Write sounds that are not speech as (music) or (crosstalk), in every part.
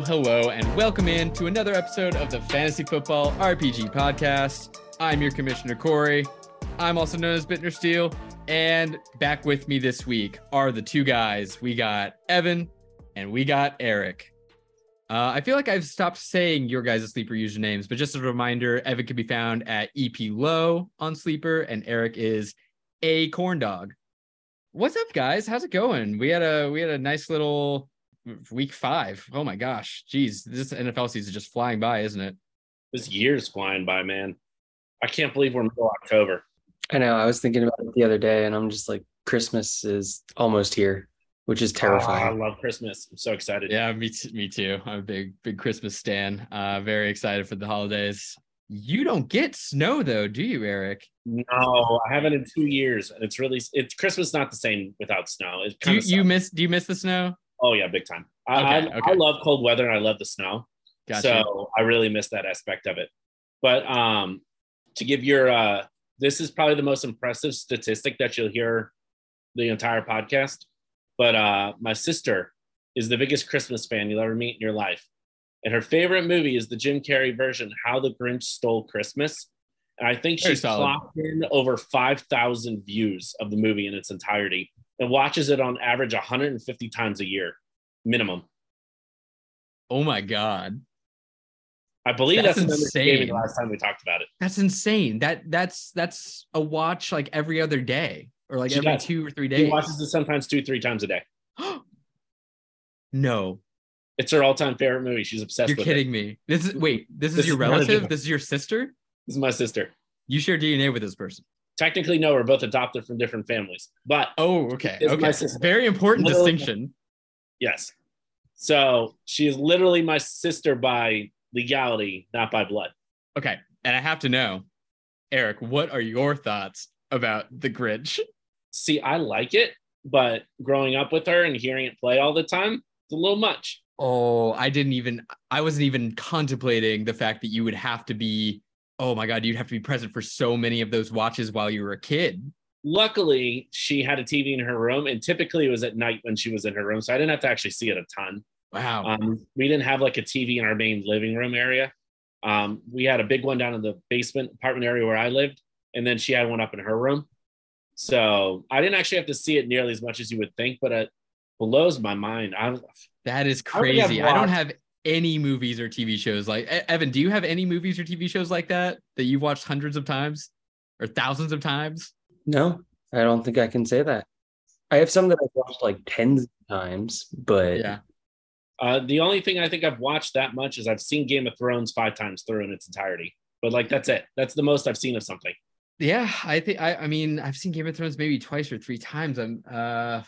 Hello, and welcome in to another episode of the Fantasy Football RPG Podcast. I'm your Commissioner Corey. I'm also known as Bittner Steel. And back with me this week are the two guys. We got Evan and we got Eric. Uh, I feel like I've stopped saying your guys' sleeper usernames, but just a reminder, Evan can be found at EP Low on Sleeper, and Eric is a corn dog. What's up, guys? How's it going? We had a we had a nice little week five. Oh my gosh, geez, this NFL season is just flying by, isn't it? This year's flying by, man. I can't believe we're middle October. I know. I was thinking about it the other day, and I'm just like, Christmas is almost here, which is terrifying. Oh, I love Christmas. I'm so excited. Yeah, me t- me too. I'm a big big Christmas stan. Uh, very excited for the holidays. You don't get snow though, do you, Eric? No, I haven't in two years, and it's really it's Christmas not the same without snow. It do you, you miss do you miss the snow? Oh yeah, big time. I, okay, I, okay. I love cold weather and I love the snow. Gotcha. So I really miss that aspect of it. But um, to give your uh, this is probably the most impressive statistic that you'll hear the entire podcast. But uh, my sister is the biggest Christmas fan you'll ever meet in your life. And her favorite movie is the Jim Carrey version, How the Grinch Stole Christmas. And I think she's clocked in over 5,000 views of the movie in its entirety and watches it on average 150 times a year, minimum. Oh my God. I believe that's, that's insane. The last time we talked about it. That's insane. That that's that's a watch like every other day or like she every does. two or three days. She watches it sometimes two, three times a day. (gasps) no. It's her all-time favorite movie. She's obsessed You're kidding it. me. This is wait, this, this is your relative? (laughs) This is your sister? This is my sister. You share DNA with this person. Technically, no, we're both adopted from different families. But oh, okay. Okay. Very important literally, distinction. Yes. So she is literally my sister by legality, not by blood. Okay. And I have to know, Eric, what are your thoughts about the Grinch? See, I like it, but growing up with her and hearing it play all the time, it's a little much. Oh, I didn't even, I wasn't even contemplating the fact that you would have to be, oh my God, you'd have to be present for so many of those watches while you were a kid. Luckily, she had a TV in her room, and typically it was at night when she was in her room. So I didn't have to actually see it a ton. Wow. Um, we didn't have like a TV in our main living room area. Um, we had a big one down in the basement apartment area where I lived, and then she had one up in her room. So I didn't actually have to see it nearly as much as you would think, but it blows my mind. I, that is crazy. I, I don't have any movies or TV shows like Evan. Do you have any movies or TV shows like that that you've watched hundreds of times or thousands of times? No, I don't think I can say that. I have some that I've watched like tens of times, but yeah, uh, the only thing I think I've watched that much is I've seen Game of Thrones five times through in its entirety. But like that's it. That's the most I've seen of something. Yeah, I think I, I mean I've seen Game of Thrones maybe twice or three times. I'm uh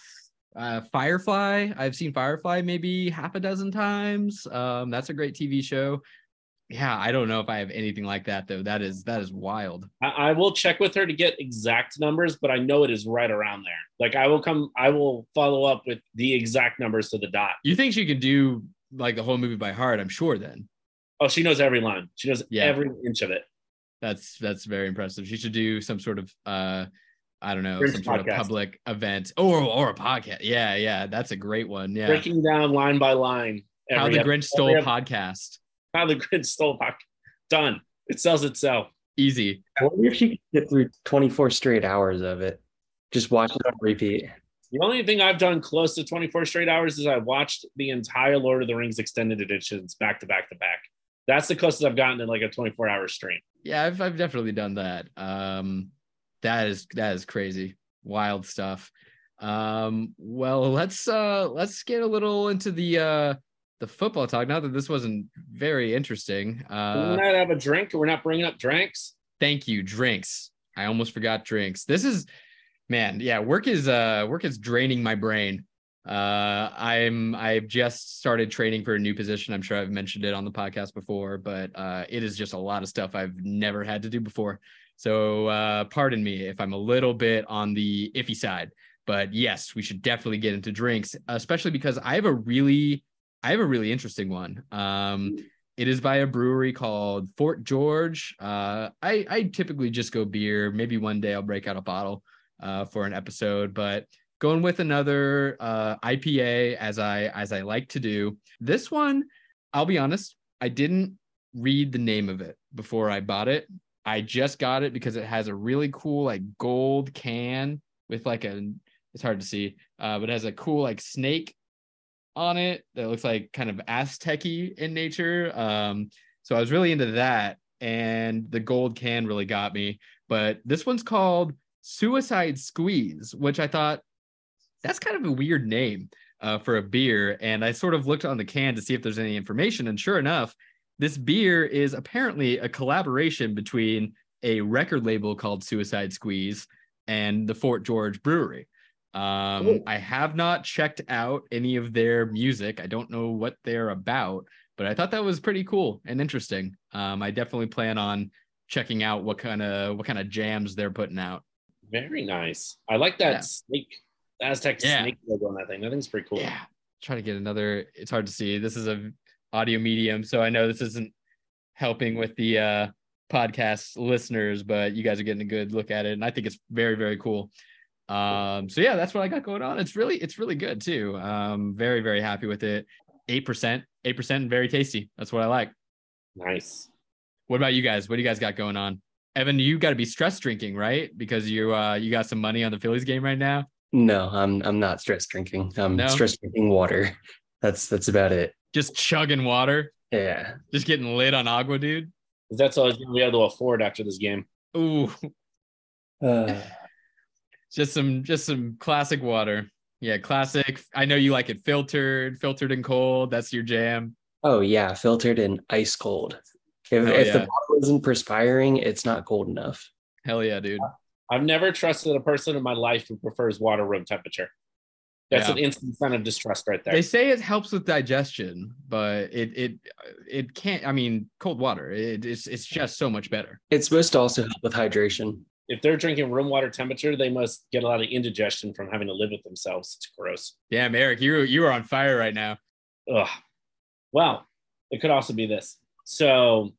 uh Firefly. I've seen Firefly maybe half a dozen times. Um, that's a great TV show yeah, I don't know if I have anything like that though. That is that is wild. I, I, will check with her to get exact numbers, but I know it is right around there. Like I will come, I will follow up with the exact numbers to the dot. You think she can do like the whole movie by heart? I'm sure. Then. Oh, she knows every line. She knows yeah. every inch of it. That's that's very impressive. She should do some sort of uh I don't know, some sort of public event or or a podcast. Yeah, yeah, that's a great one. Yeah, breaking down line by line. How the Grinch stole podcast how the Grinch stole back. Done. It sells itself. Easy. I wonder if she could get through 24 straight hours of it. Just watch it on repeat. The only thing I've done close to 24 straight hours is I watched the entire Lord of the Rings extended editions back to back to back. That's the closest I've gotten in like a 24 hour stream. Yeah, I've, I've definitely done that. Um, that is that is crazy, wild stuff. Um, well, let's uh let's get a little into the uh the football talk. Not that this wasn't very interesting. Uh, we not have a drink. We're not bringing up drinks. Thank you, drinks. I almost forgot drinks. This is, man, yeah. Work is uh work is draining my brain. Uh, I'm I've just started training for a new position. I'm sure I've mentioned it on the podcast before, but uh, it is just a lot of stuff I've never had to do before. So uh, pardon me if I'm a little bit on the iffy side. But yes, we should definitely get into drinks, especially because I have a really I have a really interesting one. Um, it is by a brewery called Fort George. Uh, I, I typically just go beer. Maybe one day I'll break out a bottle uh, for an episode, but going with another uh, IPA as I as I like to do. This one, I'll be honest, I didn't read the name of it before I bought it. I just got it because it has a really cool like gold can with like a it's hard to see, uh, but it has a cool like snake on it that looks like kind of Aztec-y in nature. Um, so I was really into that, and the gold can really got me. But this one's called Suicide Squeeze, which I thought that's kind of a weird name uh, for a beer. And I sort of looked on the can to see if there's any information. And sure enough, this beer is apparently a collaboration between a record label called Suicide Squeeze and the Fort George Brewery. Um, I have not checked out any of their music. I don't know what they're about, but I thought that was pretty cool and interesting. Um, I definitely plan on checking out what kind of what kind of jams they're putting out. Very nice. I like that yeah. snake Aztec yeah. snake logo on that thing. I think it's pretty cool. Yeah. Try to get another. It's hard to see. This is a audio medium, so I know this isn't helping with the uh, podcast listeners, but you guys are getting a good look at it, and I think it's very very cool. Um, so yeah, that's what I got going on. It's really it's really good too. Um, very very happy with it. Eight percent, eight percent, very tasty. That's what I like. Nice. What about you guys? What do you guys got going on? Evan, you got to be stress drinking, right? Because you uh you got some money on the Phillies game right now. No, I'm I'm not stress drinking. I'm no? stress drinking water. (laughs) That's that's about it. Just chugging water. Yeah. Just getting lit on agua, dude. That's all I was gonna be able to afford after this game. Ooh. Uh, just some just some classic water. Yeah, classic. I know you like it filtered, filtered and cold. That's your jam. Oh yeah, filtered and ice cold. If, if yeah. the bottle isn't perspiring, it's not cold enough. Hell yeah, dude. I've never trusted a person in my life who prefers water room temperature. That's yeah. an instant sign of distrust right there. They say it helps with digestion, but it it it can't. I mean, cold water. It, it's it's just so much better. It's supposed to also help with hydration. If they're drinking room water temperature, they must get a lot of indigestion from having to live with themselves. It's gross. Damn, Eric, you you are on fire right now. Ugh. Well, it could also be this. So,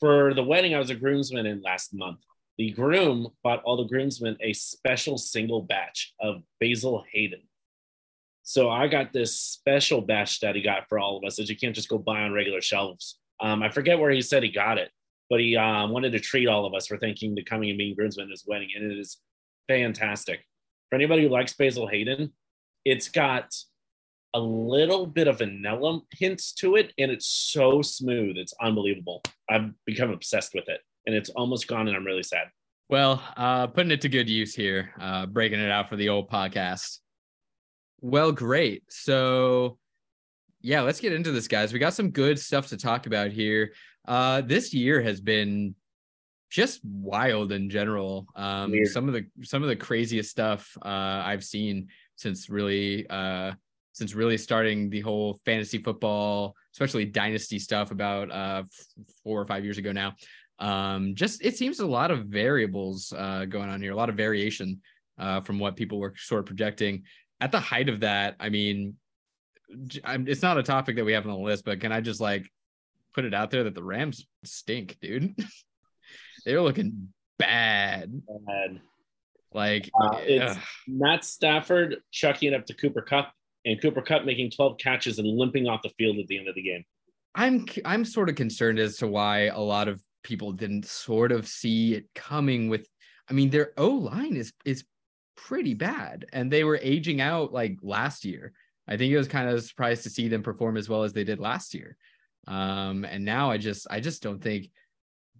for the wedding, I was a groomsman in last month the groom bought all the groomsmen a special single batch of Basil Hayden. So I got this special batch that he got for all of us that you can't just go buy on regular shelves. Um, I forget where he said he got it, but he um, wanted to treat all of us for thanking the coming and being groomsmen his wedding, and it is fantastic. For anybody who likes Basil Hayden, it's got a little bit of vanilla hints to it, and it's so smooth. It's unbelievable. I've become obsessed with it and it's almost gone, and I'm really sad. Well, uh, putting it to good use here, uh, breaking it out for the old podcast. Well, great. So, yeah, let's get into this, guys. We got some good stuff to talk about here. Uh, this year has been just wild in general. Um, some of the some of the craziest stuff uh, I've seen since really uh, since really starting the whole fantasy football, especially dynasty stuff about uh, four or five years ago now um just it seems a lot of variables uh going on here a lot of variation uh from what people were sort of projecting at the height of that i mean I'm, it's not a topic that we have on the list but can i just like put it out there that the rams stink dude? (laughs) They're looking bad. Bad. Like uh, it's matt stafford chucking it up to cooper Kupp and cooper Kupp making 12 catches and limping off the field at the end of the game. I'm I'm sort of concerned as to why a lot of people didn't sort of see it coming with I mean their O line is is pretty bad and they were aging out like last year. I think it was kind of surprised to see them perform as well as they did last year. Um, and now I just I just don't think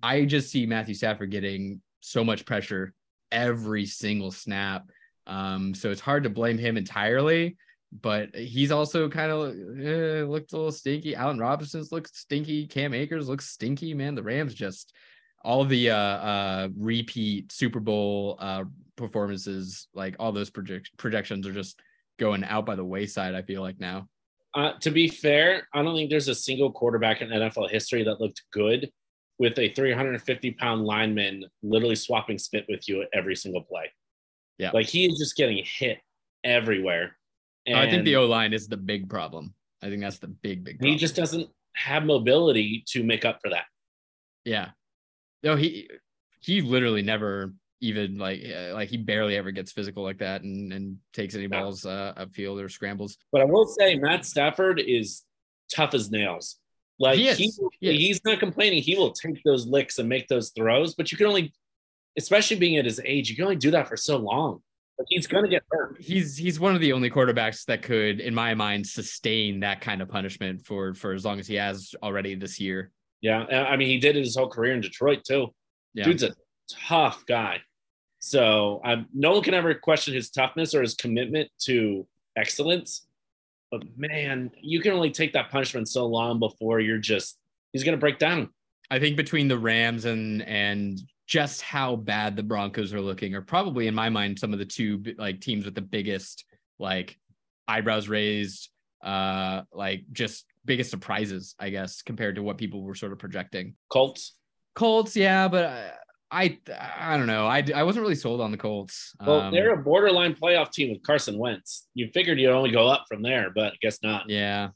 I just see Matthew Stafford getting so much pressure every single snap. Um, so it's hard to blame him entirely but he's also kind of eh, looked a little stinky. Allen Robinson's looked stinky. Cam Akers looks stinky, man. The Rams just all the uh, uh, repeat Super Bowl uh, performances, like all those project- projections are just going out by the wayside. I feel like now. Uh, to be fair, I don't think there's a single quarterback in NFL history that looked good with a 350 pound lineman literally swapping spit with you at every single play. Yeah. Like he is just getting hit everywhere. And I think the O line is the big problem. I think that's the big, big problem. He just doesn't have mobility to make up for that. Yeah. No, he he literally never even like uh, like he barely ever gets physical like that and and takes any balls uh, upfield or scrambles. But I will say Matt Stafford is tough as nails. Like he, he, he he's not complaining. He will take those licks and make those throws, but you can only, especially being at his age, you can only do that for so long. Like he's gonna get hurt. He's he's one of the only quarterbacks that could, in my mind, sustain that kind of punishment for for as long as he has already this year. Yeah, I mean he did it his whole career in Detroit too. Yeah. Dude's a tough guy. So um, no one can ever question his toughness or his commitment to excellence. But man, you can only take that punishment so long before you're just he's gonna break down. I think between the Rams and and just how bad the Broncos are looking are probably in my mind some of the two like teams with the biggest like eyebrows raised, uh, like just biggest surprises, I guess, compared to what people were sort of projecting. Colts. Colts, yeah, but uh, I I don't know. I, I wasn't really sold on the Colts. Well, um, they're a borderline playoff team with Carson Wentz. You figured you'd only go up from there, but I guess not. Yeah.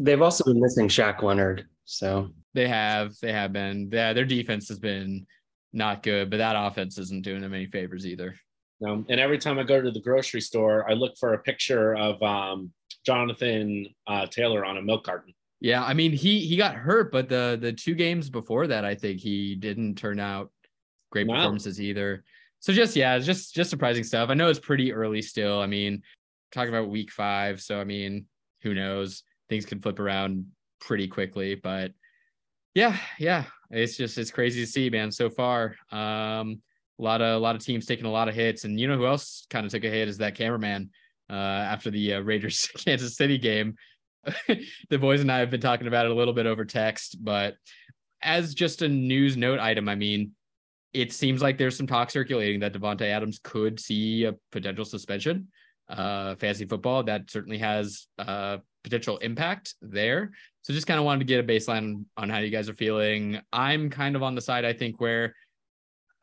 They've also been missing Shaq Leonard. So they have. They have been. Yeah, their defense has been not good, but that offense isn't doing them any favors either. No. And every time I go to the grocery store, I look for a picture of um, Jonathan uh, Taylor on a milk carton. Yeah, I mean he he got hurt, but the the two games before that, I think he didn't turn out great wow. performances either. So just yeah, it's just just surprising stuff. I know it's pretty early still. I mean, talking about week five, so I mean, who knows? Things can flip around pretty quickly, but yeah, yeah, it's just it's crazy to see, man. So far, um, a lot of a lot of teams taking a lot of hits, and you know who else kind of took a hit is that cameraman uh, after the uh, Raiders (laughs) Kansas City game. (laughs) the boys and I have been talking about it a little bit over text, but as just a news note item, I mean, it seems like there's some talk circulating that Davante Adams could see a potential suspension. Uh, fantasy football that certainly has uh, potential impact there. So just kind of wanted to get a baseline on how you guys are feeling. I'm kind of on the side I think where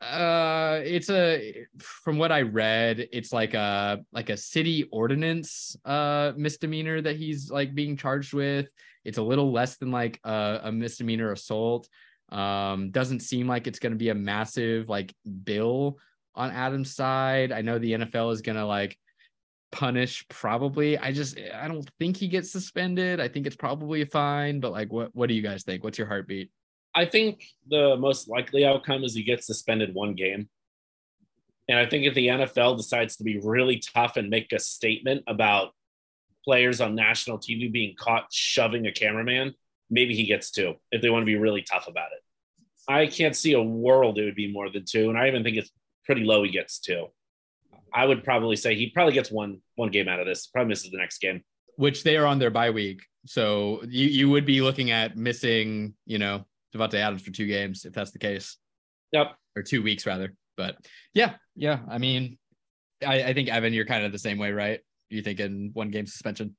uh it's a from what I read, it's like a like a city ordinance uh misdemeanor that he's like being charged with. It's a little less than like a, a misdemeanor assault. Um, doesn't seem like it's going to be a massive like bill on Adam's side. I know the NFL is going to like punish probably. I just I don't think he gets suspended. I think it's probably fine, but like what what do you guys think? What's your heartbeat? I think the most likely outcome is he gets suspended one game. And I think if the NFL decides to be really tough and make a statement about players on national TV being caught shoving a cameraman, maybe he gets two if they want to be really tough about it. I can't see a world it would be more than two, and I even think it's pretty low he gets two. I would probably say he probably gets one one game out of this. Probably misses the next game. Which they are on their bye week, so you you would be looking at missing, you know, Davante Adams for two games if that's the case. Yep. Or two weeks rather. But yeah, yeah. I mean, I, I think Evan, you're kind of the same way, right? You thinking one game suspension?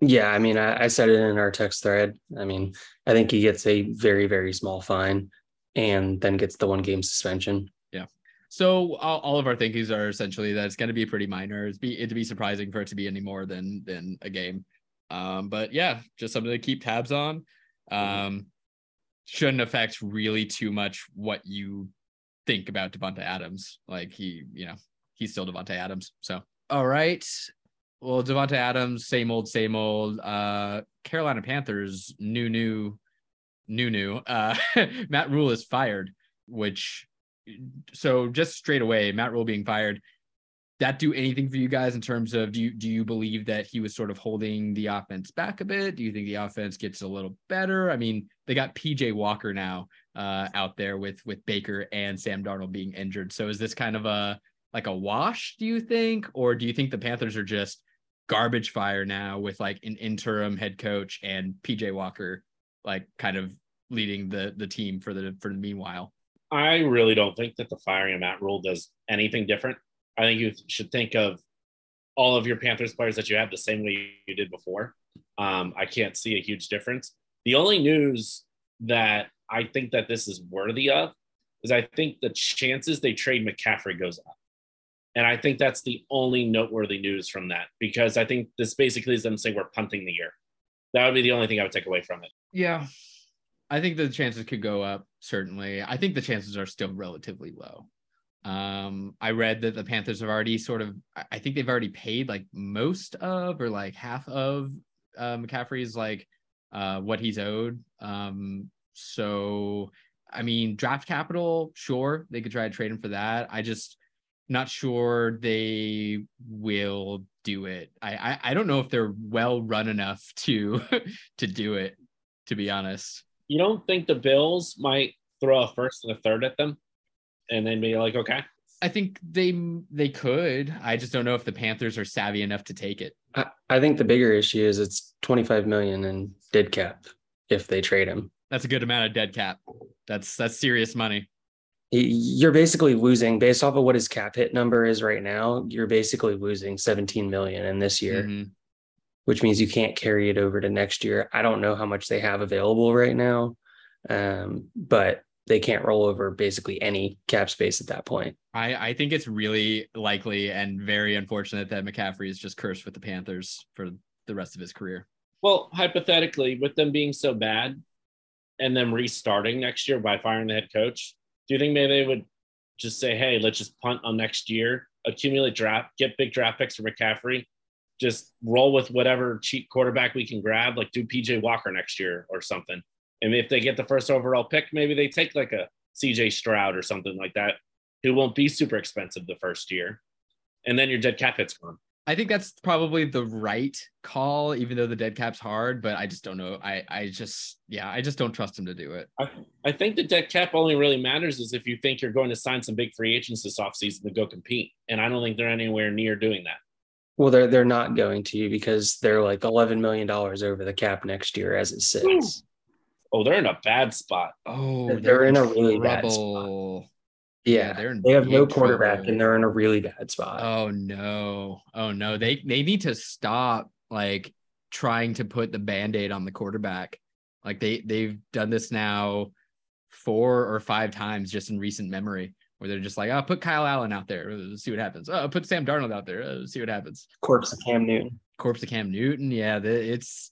Yeah, I mean, I, I said it in our text thread. I mean, I think he gets a very, very small fine and then gets the one game suspension. Yeah. So all, all of our thinkings are essentially that it's going to be pretty minor. It's be it'd be surprising for it to be any more than than a game. Um, but yeah, just something to keep tabs on. Um, shouldn't affect really too much what you think about Davante Adams. Like he, you know, he's still Davante Adams. So all right, well, Davante Adams, same old, same old. Uh, Carolina Panthers, new, new, new, new. Uh, (laughs) Matt Rhule is fired, which so just straight away, Matt Rhule being fired. That do anything for you guys in terms of do you do you believe that he was sort of holding the offense back a bit? Do you think the offense gets a little better? I mean, they got PJ Walker now uh, out there with with Baker and Sam Darnold being injured. So is this kind of a like a wash? Do you think, or do you think the Panthers are just garbage fire now with like an interim head coach and PJ Walker like kind of leading the the team for the for the meanwhile. I really don't think that the firing of Matt Rhule does anything different. I think you should think of all of your Panthers players that you have the same way you did before. Um, I can't see a huge difference. The only news that I think that this is worthy of is I think the chances they trade McCaffrey goes up. And I think that's the only noteworthy news from that because I think this basically is them saying we're punting the year. That would be the only thing I would take away from it. Yeah. I think the chances could go up, certainly. I think the chances are still relatively low. Um, I read that the Panthers have already sort of, I think they've already paid like most of or like half of uh, McCaffrey's like uh, what he's owed. Um, so, I mean, draft capital, sure, they could try to trade him for that. I just not sure they will do it. I, I, I don't know if they're well run enough to (laughs) to do it. To be honest, you don't think the Bills might throw a first and a third at them, and then be like, okay. I think they they could. I just don't know if the Panthers are savvy enough to take it. I, I think the bigger issue is it's 25 million in dead cap if they trade him. That's a good amount of dead cap. That's that's serious money you're basically losing based off of what his cap hit number is right now. You're basically losing 17 million in this year, mm-hmm. which means you can't carry it over to next year. I don't know how much they have available right now, um, but they can't roll over basically any cap space at that point. I, I think it's really likely and very unfortunate that McCaffrey is just cursed with the Panthers for the rest of his career. Well, hypothetically, with them being so bad and them restarting next year by firing the head coach, do you think maybe they would just say, hey, let's just punt on next year, accumulate draft, get big draft picks for McCaffrey, just roll with whatever cheap quarterback we can grab, like do PJ Walker next year or something. And if they get the first overall pick, maybe they take like a CJ Stroud or something like that, who won't be super expensive the first year. And then your dead cap hit's gone. I think that's probably the right call, even though the dead cap's hard. But I just don't know. I I just yeah, I just don't trust him to do it. I, I think the dead cap only really matters is if you think you're going to sign some big free agents this offseason to go compete, and I don't think they're anywhere near doing that. Well, they're they're not going to because they're like eleven million dollars over the cap next year as it sits. Oh, they're in a bad spot. Oh, they're, they're in, in a really bad spot. Yeah, they're they have no quarterback trouble. and they're in a really bad spot. Oh no. Oh no. They they need to stop like trying to put the band-aid on the quarterback. Like they they've done this now four or five times just in recent memory where they're just like, oh, put Kyle Allen out there, Let's see what happens. Oh, put Sam Darnold out there, Let's see what happens. Corpse of Cam Newton. Corpse of Cam Newton. Yeah, the, it's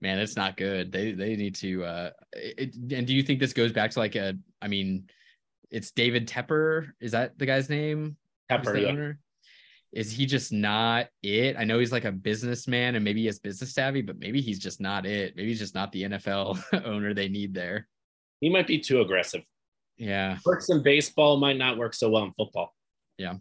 man, it's not good. They they need to. uh it, And do you think this goes back to like a? I mean, it's David Tepper. Is that the guy's name? Tepper, yeah. Owner? Is he just not it? I know he's like a businessman and maybe he has business savvy, but maybe he's just not it. Maybe he's just not the NFL (laughs) owner they need there. He might be too aggressive. Yeah. Works in baseball, might not work so well in football. Yeah.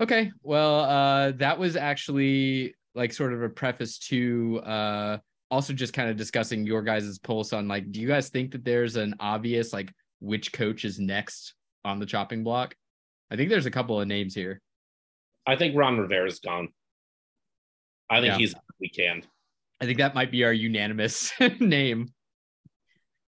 Okay. Well, uh, that was actually like sort of a preface to uh also just kind of discussing your guys' pulse on like, do you guys think that there's an obvious like which coach is next on the chopping block? I think there's a couple of names here. I think Ron Rivera's gone. I think yeah. he's we can. I think that might be our unanimous (laughs) name.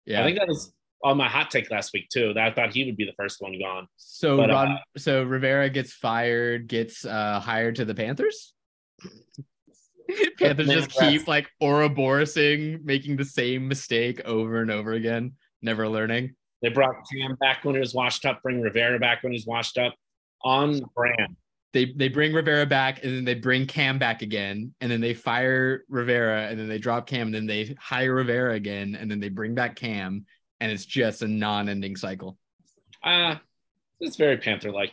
Yeah, I think that was on my hot take last week too. That I thought he would be the first one gone. So but, Ron, uh, so Rivera gets fired, gets uh, hired to the Panthers. (laughs) Panthers just keep like Ouroboros-ing, making the same mistake over and over again, never learning. They brought Cam back when he was washed up, bring Rivera back when he's washed up. On brand. They they bring Rivera back and then they bring Cam back again, and then they fire Rivera and then they drop Cam and then they hire Rivera again and then they bring back Cam, and it's just a non-ending cycle. Uh it's very Panther like.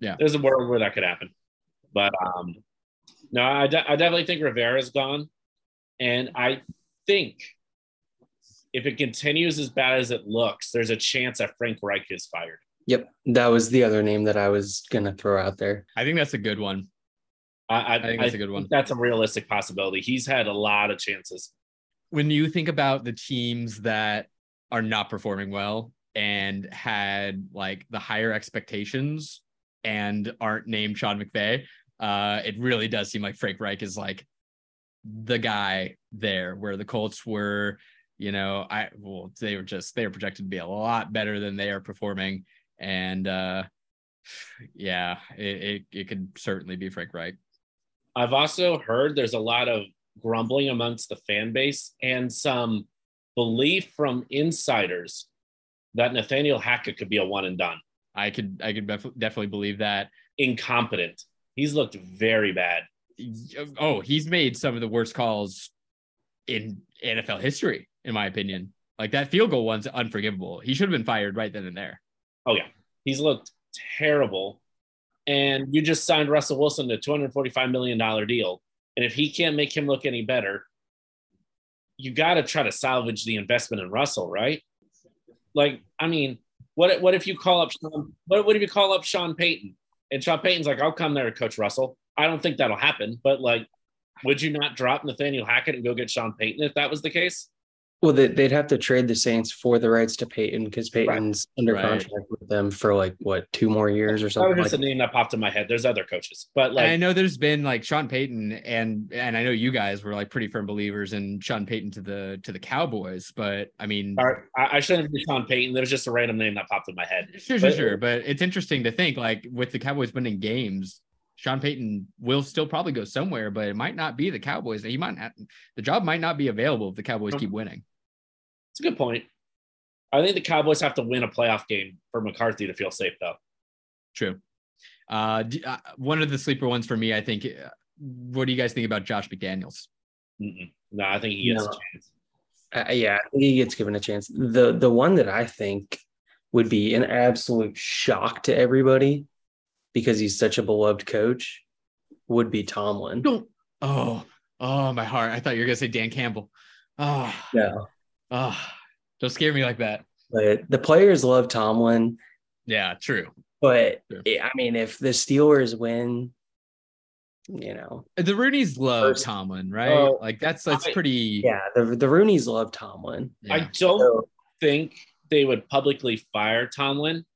Yeah. There's a world where that could happen. But um no, I, de- I definitely think Rivera's gone. And I think if it continues as bad as it looks, there's a chance that Frank Reich is fired. Yep, that was the other name that I was gonna throw out there. I think that's a good one. I, I, I think that's I a good one. That's a realistic possibility. He's had a lot of chances. When you think about the teams that are not performing well and had like the higher expectations and aren't named Sean McVay, uh, it really does seem like Frank Reich is like the guy there where the Colts were you know, I well, they were just they were projected to be a lot better than they are performing, and uh, yeah, it, it, it could certainly be Frank Reich. I've also heard there's a lot of grumbling amongst the fan base and some belief from insiders that Nathaniel Hackett could be a one and done. I could I could def- definitely believe that. Incompetent. He's looked very bad. Oh, he's made some of the worst calls in NFL history in my opinion. Like that field goal one's unforgivable. He should have been fired right then and there. Oh yeah, he's looked terrible. and you just signed Russell Wilson to a $245 million deal. And if he can't make him look any better, you got to try to salvage the investment in Russell, right? Like, I mean, what what if you call up Sean, what, what if you call up Sean Payton and Sean Payton's like, I'll come there coach Russell. I don't think that'll happen, but like, would you not drop Nathaniel Hackett and go get Sean Payton if that was the case? Well, they'd have to trade the Saints for the rights to Payton because Payton's right. under right. contract with them for like what two more years or something. That was just like a name that popped in my head. There's other coaches, but like I know there's been like Sean Payton and and I know you guys were like pretty firm believers in Sean Payton to the to the Cowboys, but I mean, I, I shouldn't be Sean Payton. There's just a random name that popped in my head. Sure, but, sure, sure. But it's interesting to think like with the Cowboys winning games, Sean Payton will still probably go somewhere, but it might not be the Cowboys. He might not, the job might not be available if the Cowboys uh-huh. keep winning. It's a good point. I think the Cowboys have to win a playoff game for McCarthy to feel safe, though. True. Uh, uh, one of the sleeper ones for me, I think. Uh, what do you guys think about Josh McDaniels? Mm-mm. No, I think he gets no. a chance. Uh, yeah, he gets given a chance. The the one that I think would be an absolute shock to everybody because he's such a beloved coach would be Tomlin. Don't. Oh, oh, my heart! I thought you were gonna say Dan Campbell. Oh, no. Oh, don't scare me like that. But the players love Tomlin. Yeah, true. But true. I mean, if the Steelers win, you know, uh, the Rooneys love first, Tomlin, right? Oh, like that's that's I, pretty. Yeah, the the Rooneys love Tomlin. Yeah. I don't so, think they would publicly fire Tomlin.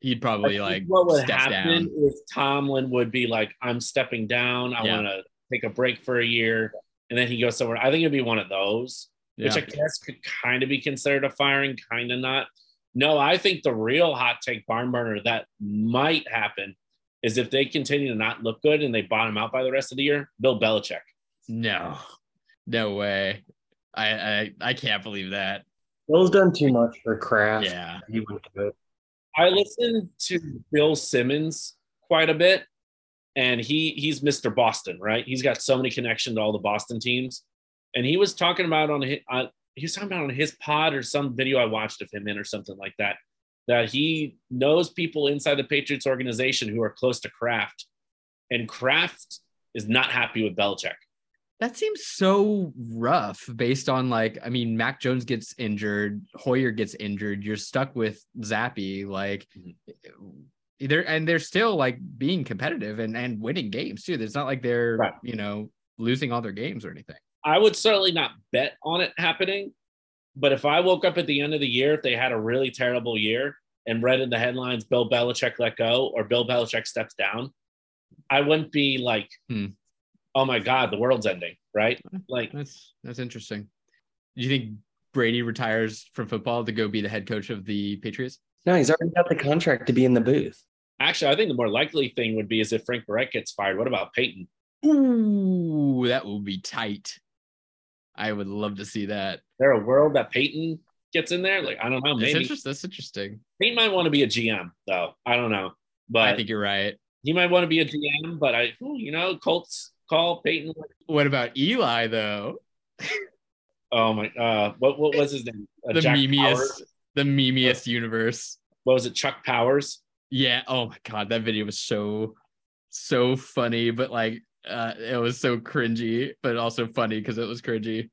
He'd probably like what would happen down. is Tomlin would be like, "I'm stepping down. I yeah. want to take a break for a year," and then he goes somewhere. I think it'd be one of those yeah. which I guess could kind of be considered a firing, kind of not. No, I think the real hot take barn burner that might happen is if they continue to not look good and they bottom out by the rest of the year, Bill Belichick. No, no way. I I, I can't believe that. Bill's done too much for Kraft. Yeah, he went to it. I listened to Bill Simmons quite a bit, and he he's Mr. Boston, right? He's got so many connections to all the Boston teams and he was talking about on his, uh, he was talking about on his pod or some video I watched of him in or something like that, that he knows people inside the Patriots organization who are close to Kraft, and Kraft is not happy with Belichick. That seems so rough based on like, I mean, Mac Jones gets injured, Hoyer gets injured, you're stuck with Zappe. like mm-hmm. they're and they're still like being competitive and, and winning games too. It's not like they're, right. you know, losing all their games or anything. I would certainly not bet on it happening. But if I woke up at the end of the year, if they had a really terrible year and read in the headlines, Bill Belichick let go or Bill Belichick steps down, I wouldn't be like, hmm. oh my God, the world's ending, right? Like that's that's interesting. Do you think Brady retires from football to go be the head coach of the Patriots? No, he's already got the contract to be in the booth. Actually, I think the more likely thing would be is if Frank Reich gets fired. What about Peyton? Ooh, that would be tight. I would love to see that. Is there a world that Peyton gets in there? Like I don't know. Maybe that's, that's interesting. Peyton might want to be a GM though. I don't know, but I think you're right. He might want to be a GM, but I, you know, Colts call Peyton. What about Eli though? (laughs) oh my! Uh, what what was his name? Uh, the Jack memeiest, Powers? the memeiest universe. What was it? Chuck Powers. Yeah. Oh my god, that video was so so funny, but like uh, it was so cringy, but also funny because it was cringy.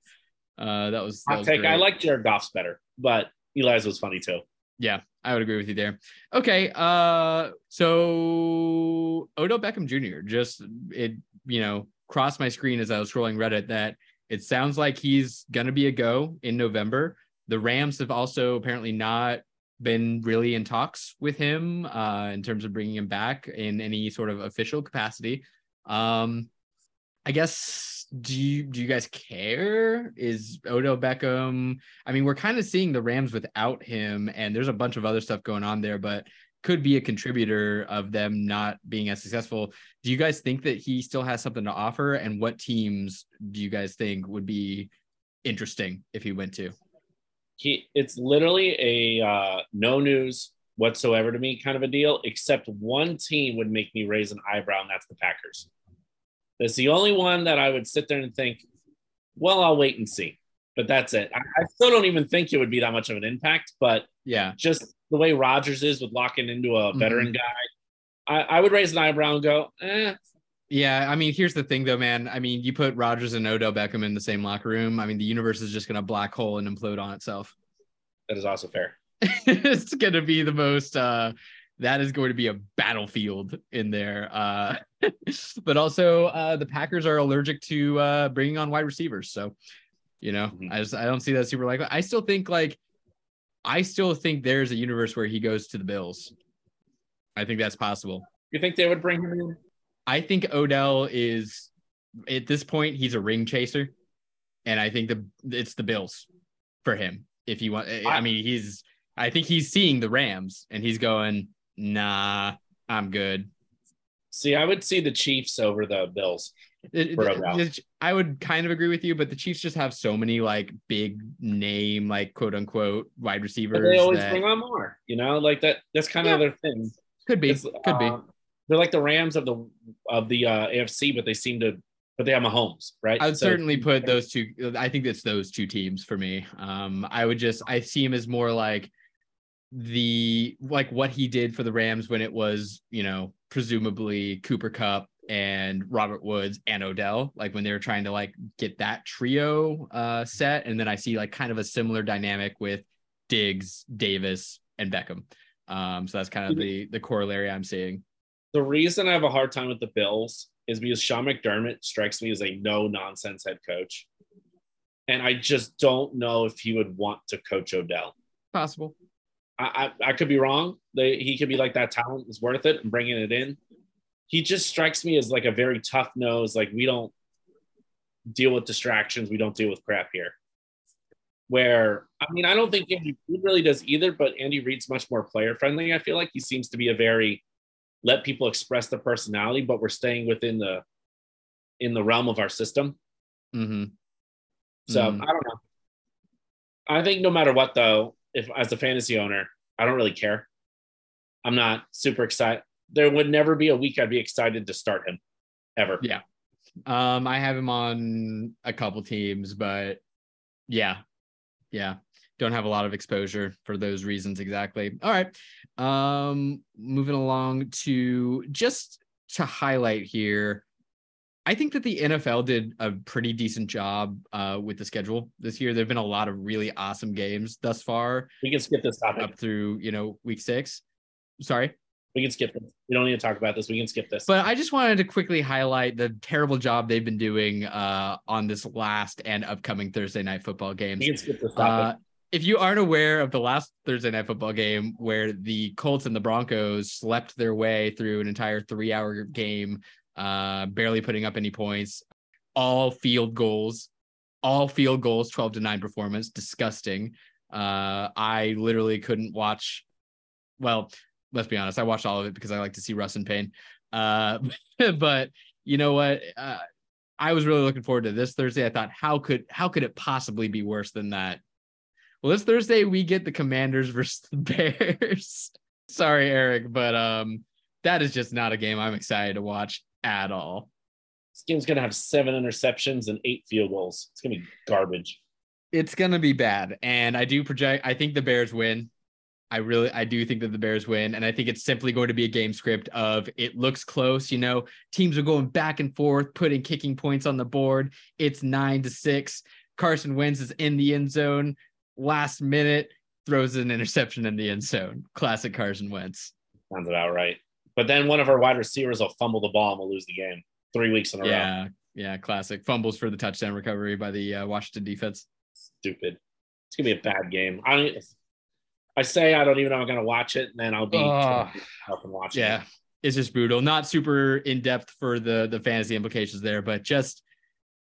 Uh, that was, that was take. Great. I like Jared Goff's better, but Eli's was funny too. Yeah, I would agree with you there. Okay, uh, so Odell Beckham Jr. just it you know crossed my screen as I was scrolling Reddit that it sounds like he's gonna be a go in November. The Rams have also apparently not been really in talks with him uh, in terms of bringing him back in any sort of official capacity. Um, I guess do you do you guys care? Is Odell Beckham? I mean, we're kind of seeing the Rams without him, and there's a bunch of other stuff going on there, but could be a contributor of them not being as successful. Do you guys think that he still has something to offer? And what teams do you guys think would be interesting if he went to? He it's literally a uh, no news whatsoever to me kind of a deal, except one team would make me raise an eyebrow, and that's the Packers. That's the only one that I would sit there and think, well, I'll wait and see. But that's it. I, I still don't even think it would be that much of an impact. But yeah, just the way Rodgers is with locking into a veteran mm-hmm. guy, I, I would raise an eyebrow and go, eh. Yeah, I mean, here's the thing though, man. I mean, you put Rodgers and Odell Beckham in the same locker room. I mean, the universe is just gonna black hole and implode on itself. That is also fair. (laughs) it's gonna be the most uh that is going to be a battlefield in there. Uh, (laughs) but also, uh, the Packers are allergic to uh, bringing on wide receivers. So, you know, mm-hmm. I just I don't see that super likely. I still think like I still think there's a universe where he goes to the Bills. I think that's possible. You think they would bring him in? I think Odell is at this point he's a ring chaser, and I think the it's the Bills for him. If you want, I, I mean, he's I think he's seeing the Rams and he's going, nah, I'm good. See, I would see the Chiefs over the Bills. I would kind of agree with you, but the Chiefs just have so many like big name, like quote unquote wide receivers. But they always that... bring on more, you know, like that. That's kind yeah. of their thing. Could be, it's, could uh, be. They're like the Rams of the of the uh, AFC, but they seem to, but they have Mahomes, right? I would so, certainly put those two. I think it's those two teams for me. Um, I would just I see him as more like the like what he did for the Rams when it was, you know, presumably Cooper Kupp and Robert Woods and Odell, like when they were trying to like get that trio uh set. And then I see like kind of a similar dynamic with Diggs, Davis, and Beckham. Um, so that's kind of the the corollary I'm seeing. The reason I have a hard time with the Bills is because Sean McDermott strikes me as a no nonsense head coach. And I just don't know if he would want to coach Odell. Possible. I, I, I could be wrong. They, he could be like that talent is worth it and bringing it in. He just strikes me as like a very tough nose. Like we don't deal with distractions. We don't deal with crap here. Where I mean, I don't think Andy Reid really does either, but Andy Reid's much more player friendly. I feel like he seems to be a very let people express the personality, but we're staying within the in the realm of our system. Mm-hmm. So mm-hmm. I don't know. I think no matter what, though, if as a fantasy owner, I don't really care. I'm not super excited. There would never be a week I'd be excited to start him ever. Yeah. Um, I have him on a couple teams, but yeah. Yeah. Don't have a lot of exposure for those reasons exactly. All right. Um, moving along to just to highlight here I think that the NFL did a pretty decent job uh, with the schedule this year. There've been a lot of really awesome games thus far. We can skip this topic up through you know week six. Sorry. We can skip this. We don't need to talk about this. We can skip this. But I just wanted to quickly highlight the terrible job they've been doing uh, on this last and upcoming Thursday night football games. We can skip this topic. Uh, if you aren't aware of the last Thursday night football game where the Colts and the Broncos slept their way through an entire three hour game uh, barely putting up any points, all field goals, all field goals, 12 to 9 performance. Disgusting. Uh, I literally couldn't watch. Well, let's be honest, I watched all of it because I like to see Russ in pain. Uh, (laughs) but you know what? Uh, I was really looking forward to this Thursday. I thought, how could how could it possibly be worse than that? Well, this Thursday we get the Commanders (laughs) versus the Bears. (laughs) Sorry, Eric, but um, that is just not a game I'm excited to watch at all. This game's gonna have seven interceptions and eight field goals. It's gonna be garbage. It's gonna be bad, and I do project. I think the Bears win. I really, I do think that the Bears win, and I think it's simply going to be a game script of it looks close. You know, teams are going back and forth, putting kicking points on the board. It's nine to six. Carson Wentz is in the end zone. Last minute, throws an interception in the end zone. Classic Carson Wentz. Sounds about right. But then one of our wide receivers will fumble the ball and we'll lose the game three weeks in a yeah, row. Yeah, yeah, classic fumbles for the touchdown recovery by the uh, Washington defense. Stupid. It's gonna be a bad game. I don't. I say I don't even know I'm gonna watch it, and then I'll be uh, and watch yeah. it. It's just brutal. Not super in depth for the the fantasy implications there, but just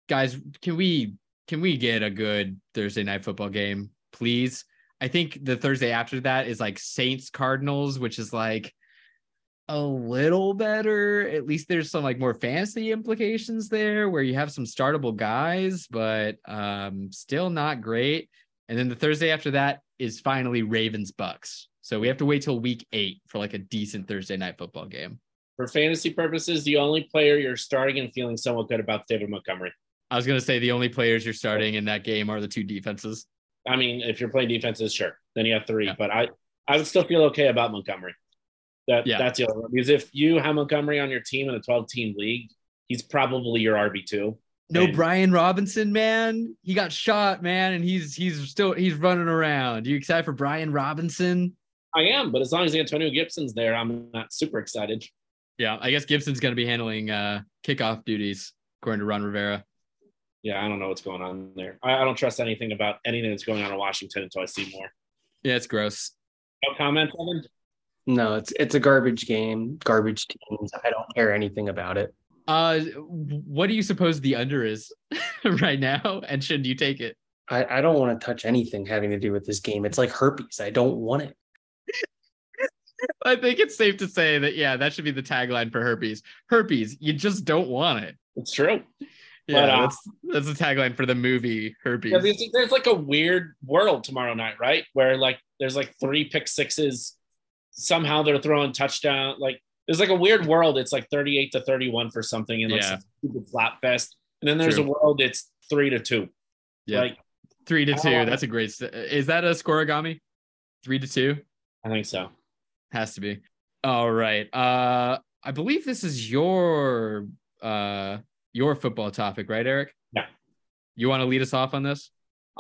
guys, can we can we get a good Thursday night football game, please? I think the Thursday after that is like Saints Cardinals, which is like a little better. At least there's some like more fantasy implications there where you have some startable guys, but um, still not great. And then the Thursday after that is finally Ravens Bucks. So we have to wait till week eight for like a decent Thursday night football game. For fantasy purposes, the only player you're starting and feeling somewhat good about David Montgomery. I was going to say the only players you're starting in that game are the two defenses. I mean, if you're playing defenses, sure, then you have three. Yeah. But I, I would still feel okay about Montgomery. That yeah. that's the other one. Because if you have Montgomery on your team in a 12 team league, he's probably your RB two. No and, Brian Robinson, man. He got shot, man, and he's he's still he's running around. You excited for Brian Robinson? I am, but as long as Antonio Gibson's there, I'm not super excited. Yeah, I guess Gibson's going to be handling uh, kickoff duties, according to Ron Rivera. Yeah, I don't know what's going on there. I, I don't trust anything about anything that's going on in Washington until I see more. Yeah, it's gross. No comment, Evan? No, it's it's a garbage game, garbage teams. I don't care anything about it. Uh, what do you suppose the under is (laughs) right now, and should you take it? I, I don't want to touch anything having to do with this game. It's like herpes. I don't want it. (laughs) I think it's safe to say that yeah, that should be the tagline for herpes. Herpes, you just don't want it. It's true. Yeah, but, uh, that's that's the tagline for the movie Herpes. Yeah, there's, there's like a weird world tomorrow night, right? Where like there's like three pick sixes. Somehow they're throwing touchdown. Like there's like a weird world. It's like 38 to 31 for something and like yeah. stupid flat fest. And then there's True. a world it's three to two. Yeah. Like three to two. Uh, that's a great. Is that a scorigami? Three to two. I think so. Has to be. All right. Uh, I believe this is your uh your football topic, right, Eric? Yeah. You want to lead us off on this?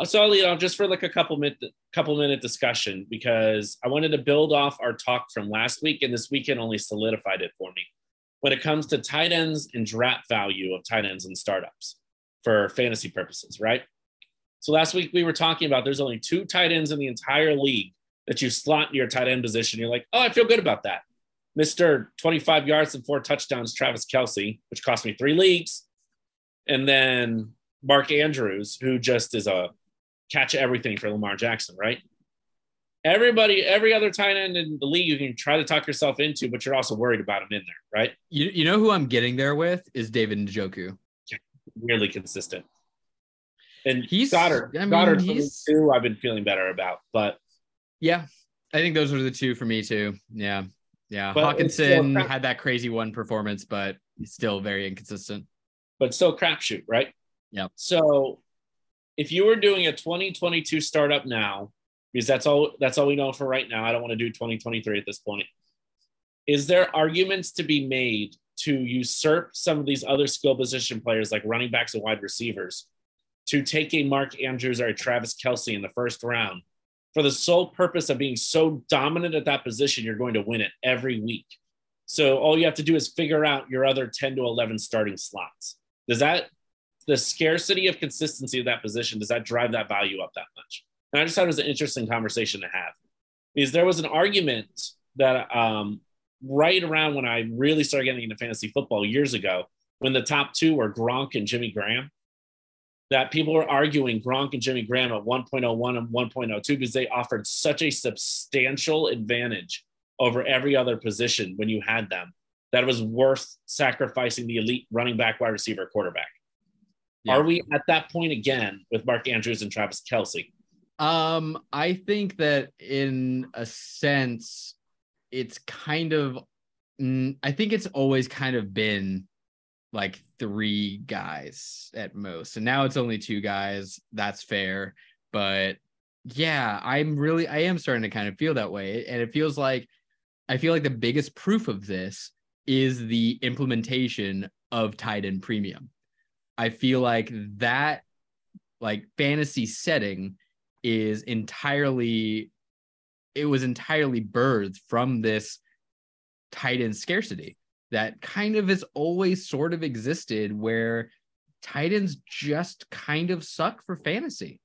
So I'll lead off just for like a couple minute couple minute discussion because I wanted to build off our talk from last week, and this weekend only solidified it for me. When it comes to tight ends and draft value of tight ends and startups for fantasy purposes, right? So last week we were talking about there's only two tight ends in the entire league that you slot in your tight end position. You're like, oh, I feel good about that. Mr. 25 yards and four touchdowns, Travis Kelce, which cost me three leagues. And then Mark Andrews, who just is a catch everything for Lamar Jackson, right? Everybody, every other tight end in the league, you can try to talk yourself into, but you're also worried about him in there, right? You, you know who I'm getting there with is David Njoku. Really consistent. And he's Goedert. I mean, Goedert he's, too, I've been feeling better about, but yeah, I think those are the two for me too. Yeah. Yeah. But Hockenson had that crazy one performance, but still very inconsistent. But still crapshoot, right? Yeah. So if you were doing a 2022 startup now, because that's all that's all we know for right now. I don't want to do 2023 at this point. Is there arguments to be made to usurp some of these other skill position players like running backs and wide receivers to take a Mark Andrews or a Travis Kelce in the first round for the sole purpose of being so dominant at that position, you're going to win it every week. So all you have to do is figure out your other 10 to 11 starting slots. Does that, the scarcity of consistency of that position, does that drive that value up that much? And I just thought it was an interesting conversation to have because there was an argument that um, right around when I really started getting into fantasy football years ago, when the top two were Gronk and Jimmy Graham, that people were arguing Gronk and Jimmy Graham at 1.01 and 1.02 because they offered such a substantial advantage over every other position when you had them that it was worth sacrificing the elite running back, wide receiver, quarterback. Yeah. Are we at that point again with Mark Andrews and Travis Kelce? Um, I think that in a sense, it's kind of, mm, I think it's always kind of been like three guys at most. And now it's only two guys. That's fair. But yeah, I'm really, I am starting to kind of feel that way. And it feels like, I feel like the biggest proof of this is the implementation of tight end premium. I feel like that, like fantasy setting, is entirely, it was entirely birthed from this tight end scarcity that kind of has always sort of existed where tight ends just kind of suck for fantasy.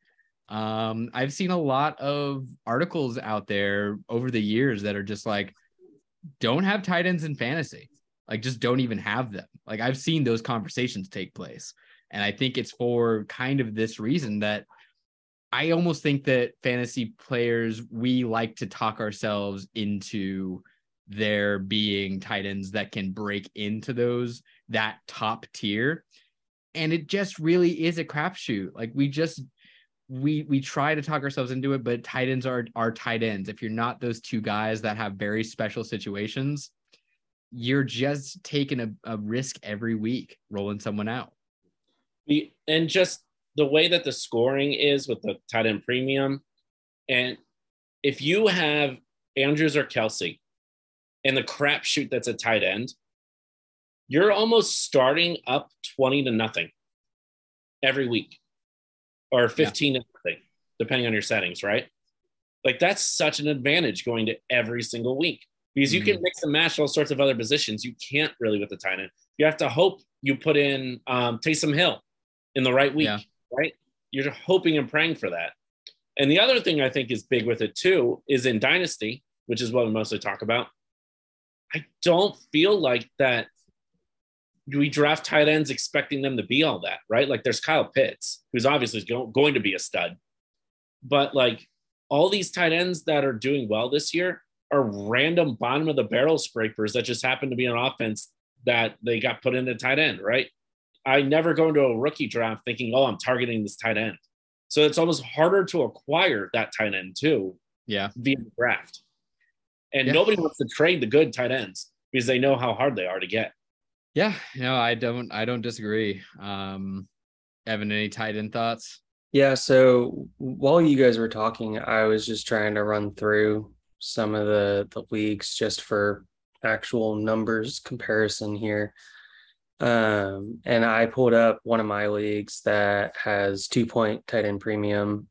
Um, I've seen a lot of articles out there over the years that are just like, don't have tight ends in fantasy. Like, just don't even have them. Like, I've seen those conversations take place. And I think it's for kind of this reason that I almost think that fantasy players, we like to talk ourselves into there being tight ends that can break into those that top tier. And it just really is a crapshoot. Like we just we we try to talk ourselves into it, but tight ends are are tight ends. If you're not those two guys that have very special situations, you're just taking a, a risk every week rolling someone out. And just the way that the scoring is with the tight end premium, and if you have Andrews or Kelce and the crapshoot that's a tight end, you're almost starting up 20 to nothing every week or 15 yeah. to nothing, depending on your settings, right? Like that's such an advantage going to every single week because you mm-hmm. can mix and match all sorts of other positions. You can't really with the tight end. You have to hope you put in um, Taysom Hill in the right week, yeah. right? You're hoping and praying for that. And the other thing I think is big with it too is in Dynasty, which is what we mostly talk about. I don't feel like that we draft tight ends expecting them to be all that, right? Like there's Kyle Pitts, who's obviously going to be a stud. But like all these tight ends that are doing well this year are random bottom of the barrel scrapers that just happen to be an offense that they got put in the tight end, right? I never go into a rookie draft thinking, oh, I'm targeting this tight end. So it's almost harder to acquire that tight end too. Yeah. Via the draft. And yeah. nobody wants to trade the good tight ends because they know how hard they are to get. Yeah, no, I don't I don't disagree. Um Evan, any tight end thoughts? Yeah, so while you guys were talking, I was just trying to run through some of the the leagues just for actual numbers comparison here. Um, and I pulled up one of my leagues that has two point tight end premium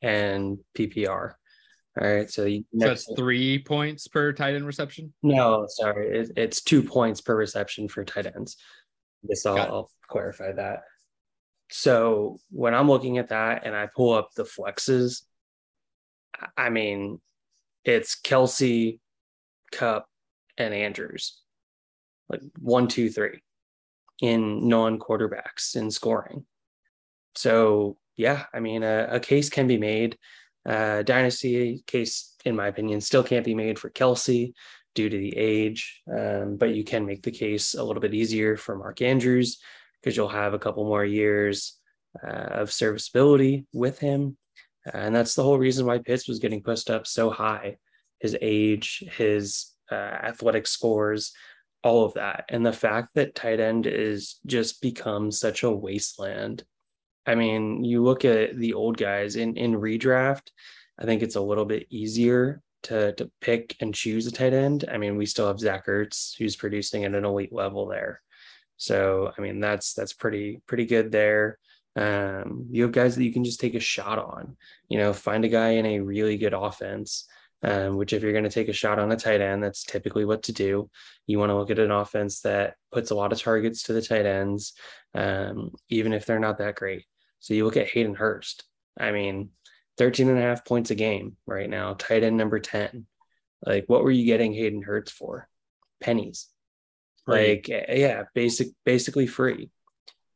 and PPR. All right, so, you, so that's three points per tight end reception. No, sorry, it, it's two points per reception for tight ends. This I'll, I'll clarify that. So when I'm looking at that and I pull up the flexes, I mean, it's Kelce, Kupp, and Andrews, like one, two, three in non quarterbacks in scoring. So, yeah, I mean, a, a case can be made. Uh, dynasty case, in my opinion, still can't be made for Kelce due to the age, um, but you can make the case a little bit easier for Mark Andrews because you'll have a couple more years uh, of serviceability with him. And that's the whole reason why Pitts was getting pushed up so high his age, his uh, athletic scores, all of that. And the fact that tight end is just become such a wasteland. I mean, you look at the old guys in, in redraft, I think it's a little bit easier to, to pick and choose a tight end. I mean, we still have Zach Ertz who's producing at an elite level there. So, I mean, that's, that's pretty, pretty good there. Um, you have guys that you can just take a shot on, you know, find a guy in a really good offense um, which if you're going to take a shot on a tight end, that's typically what to do. You want to look at an offense that puts a lot of targets to the tight ends, um, even if they're not that great. So you look at Hayden Hurst. I mean, 13 and a half points a game right now, tight end number 10. Like, what were you getting Hayden Hurst for? Pennies. Free. Like, yeah, basic, basically free.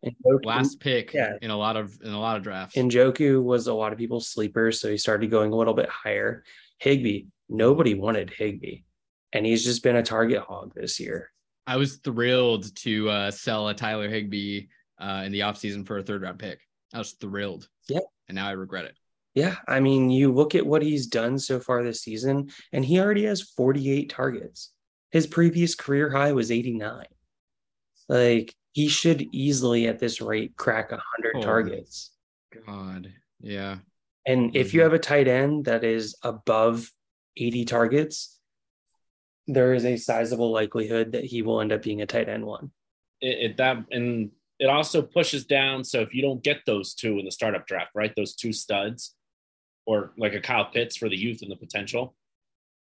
Njoku, Last pick yeah. in a lot of in a lot of drafts. Njoku was a lot of people's sleeper, so he started going a little bit higher. Higbee, nobody wanted Higbee, and he's just been a target hog this year. I was thrilled to uh, sell a Tyler Higbee uh, in the offseason for a third round pick. I was thrilled. Yep. And now I regret it. Yeah. I mean, you look at what he's done so far this season, and he already has 48 targets. His previous career high was 89. Like, he should easily, at this rate, crack 100 oh, targets. God. Yeah. And mm-hmm. if you mm-hmm. have a tight end that is above 80 targets, there is a sizable likelihood that he will end up being a tight end one. It, it, that and it also pushes down. So if you don't get those two in the startup draft, right, those two studs, or like a Kyle Pitts for the youth and the potential,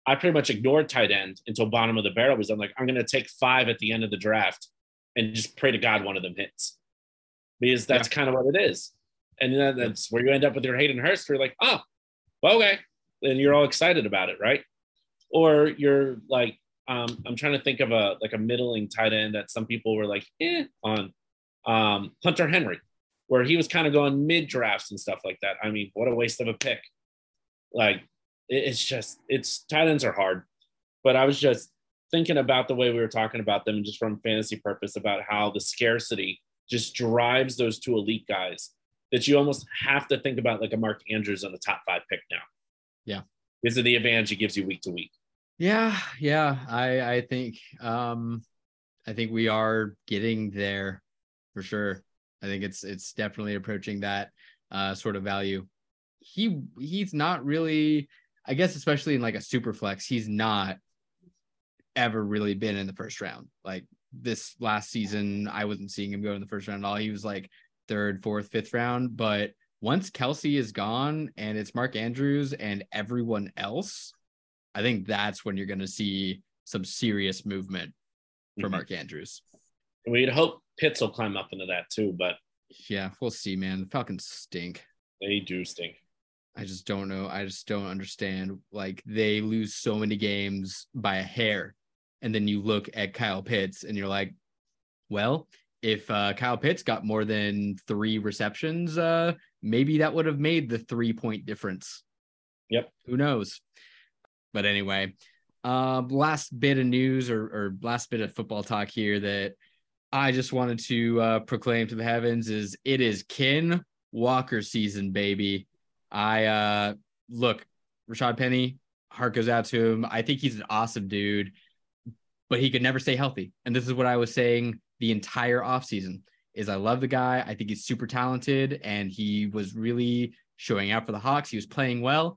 I pretty much ignored tight end until bottom of the barrel because I'm like, I'm going to take five at the end of the draft and just pray to God one of them hits because that's yeah. kind of what it is and then that's where you end up with your Hayden Hurst. You're like, oh, well, okay, and you're all excited about it, right? Or you're like, um, I'm trying to think of a like a middling tight end that some people were like, eh, on um, Hunter Henry, where he was kind of going mid drafts and stuff like that. I mean, what a waste of a pick. Like, it's just it's tight ends are hard, but I was just thinking about the way we were talking about them, and just from fantasy purpose about how the scarcity just drives those two elite guys that you almost have to think about like a Mark Andrews on the top five pick now. Yeah. Because of the advantage it gives you week to week. Yeah, yeah. I I think um I think we are getting there for sure. I think it's it's definitely approaching that uh sort of value. He he's not really I guess especially in like a super flex, he's not ever really been in the first round. Like this last season, I wasn't seeing him go in the first round at all. He was like third, fourth, fifth round. But once Kelce is gone and it's Mark Andrews and everyone else, I think that's when you're going to see some serious movement for mm-hmm. Mark Andrews. We'd hope Pitts will climb up into that too, but yeah, we'll see, man. The Falcons stink. They do stink. I just don't know. I just don't understand. Like they lose so many games by a hair. And then you look at Kyle Pitts and you're like, well, if uh, Kyle Pitts got more than three receptions, uh, maybe that would have made the three point difference. Yep. Who knows? But anyway, uh, last bit of news or, or last bit of football talk here that I just wanted to uh, proclaim to the heavens is it is Ken Walker season, baby. I uh, look, Rashad Penny, heart goes out to him. I think he's an awesome dude, but he could never stay healthy. And this is what I was saying the entire offseason is I love the guy. I think he's super talented and he was really showing out for the Hawks. He was playing well.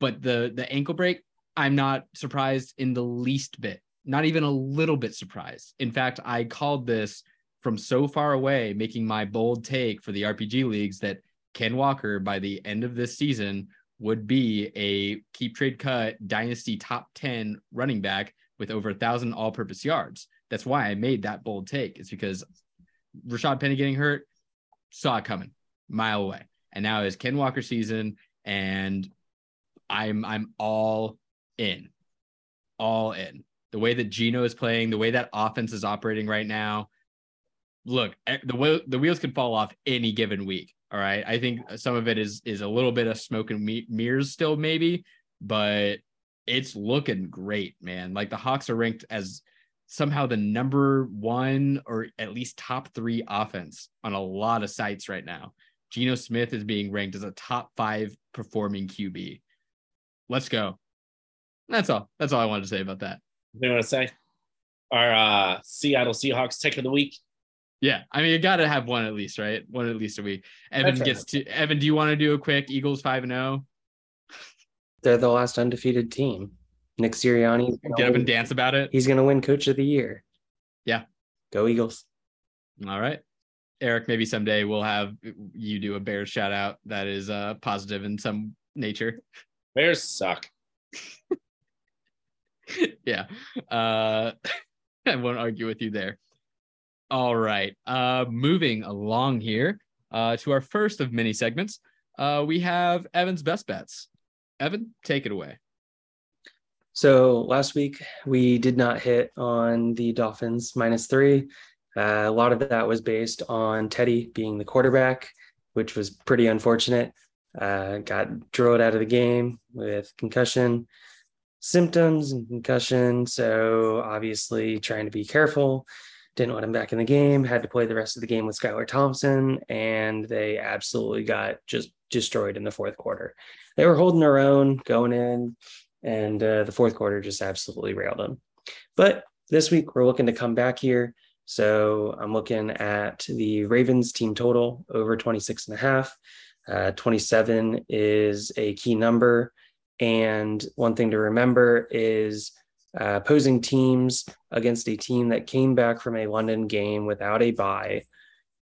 But the the ankle break, I'm not surprised in the least bit not even a little bit surprised. In fact, I called this from so far away, making my bold take for the RPG leagues that Ken Walker by the end of this season would be a keep trade cut dynasty top 10 running back with over a thousand all purpose yards. That's why I made that bold take. It's because Rashad Penny getting hurt, saw it coming mile away. And now is Ken Walker season, and I'm I'm all in. All in the way that Geno is playing, the way that offense is operating right now. Look, eh, the the wheels can fall off any given week. All right, I think some of it is is a little bit of smoke and mirrors still, maybe, but it's looking great, man. Like the Hawks are ranked as somehow the number one or at least top three offense on a lot of sites right now. Geno Smith is being ranked as a top five performing QB. Let's go. That's all. That's all I wanted to say about that. You want to say? Our uh, Seattle Seahawks tick of the week. Yeah, I mean, you got to have one at least, right? One at least a week. Evan gets to Evan. Do you want to do a quick Eagles five and zero? They're the last undefeated team. Nick Sirianni get up and dance about it. He's going to win Coach of the Year. Yeah, go Eagles. All right, Eric. Maybe someday we'll have you do a Bears shout out that is uh positive in some nature. Bears suck. (laughs) yeah. Uh, (laughs) I won't argue with you there. All right. Uh, moving along here uh, to our first of many segments, uh, we have Evan's best bets. Evan, take it away. So last week we did not hit on the Dolphins minus three. Uh, a lot of that was based on Teddy being the quarterback, which was pretty unfortunate. Uh, got drilled out of the game with concussion symptoms and concussion. So obviously trying to be careful. Didn't want him back in the game. Had to play the rest of the game with Skylar Thompson, and they absolutely got just destroyed in the fourth quarter. They were holding their own going in, and uh, the fourth quarter just absolutely railed them. But this week we're looking to come back here. So I'm looking at the Ravens team total over 26 and a half. Uh, 27 is a key number. And one thing to remember is uh, opposing teams against a team that came back from a London game without a bye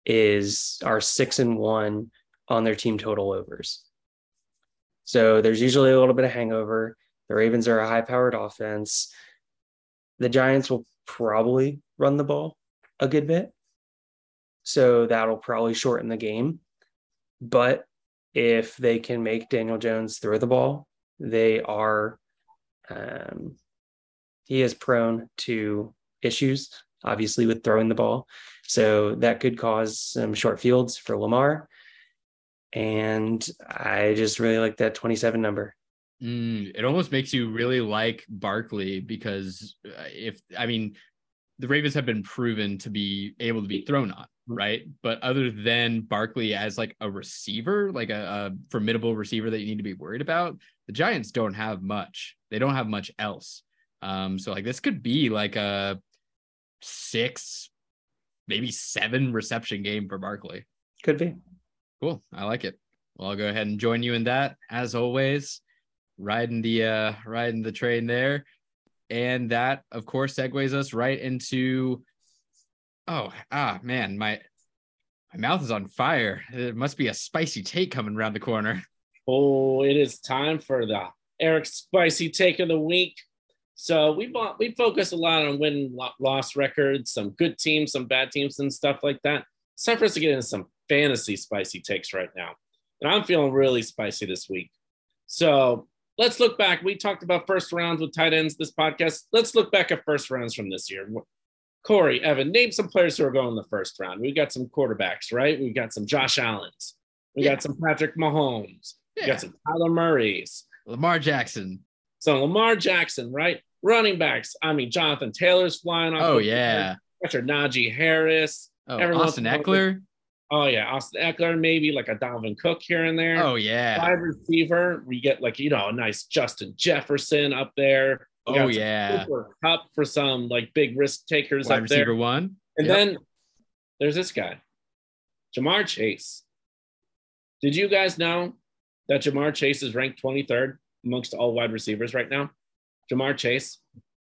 is are six and one on their team total overs. So there's usually a little bit of hangover. The Ravens are a high powered offense. The Giants will probably run the ball a good bit. So that'll probably shorten the game. But if they can make Daniel Jones throw the ball, they are um, he is prone to issues obviously with throwing the ball so that could cause some short fields for lamar and i just really like that 27 number mm, it almost makes you really like barkley because uh, if i mean the ravens have been proven to be able to be thrown on right? But other than Barkley as like a receiver, like a, a, formidable receiver that you need to be worried about, the Giants don't have much. They don't have much else. Um, so like this could be like a six, maybe seven reception game for Barkley. Could be. Cool. I like it. Well, I'll go ahead and join you in that as always. Riding the uh riding the train there. and that of course segues us right into oh ah man my my mouth is on fire. It must be a spicy take coming around the corner. Oh, it is time for the Eric spicy take of the week. So we bought, we focus a lot on win loss records, some good teams, some bad teams, and stuff like that. It's time for us to get into some fantasy spicy takes right now. And I'm feeling really spicy this week. So let's look back. We talked about first rounds with tight ends this podcast. Let's look back at first rounds from this year. Corey, Evan, name some players who are going in the first round. We've got some quarterbacks, right? We've got some Josh Allen's. We yeah. got some Patrick Mahomes. Yeah. We got some Kyler Murray's. Lamar Jackson. So Lamar Jackson, right? Running backs. I mean, Jonathan Taylor's flying off. Oh, yeah. Richard Najee Harris. Oh, Austin Ekeler. Oh yeah, Austin Ekeler, maybe like a Dalvin Cook here and there. Oh yeah, wide receiver. We get like you know a nice Justin Jefferson up there. We oh yeah, Kupp for some like big risk takers wide up receiver there. one. And yep. then there's this guy, Ja'Marr Chase. Did you guys know that Ja'Marr Chase is ranked 23rd amongst all wide receivers right now? Ja'Marr Chase,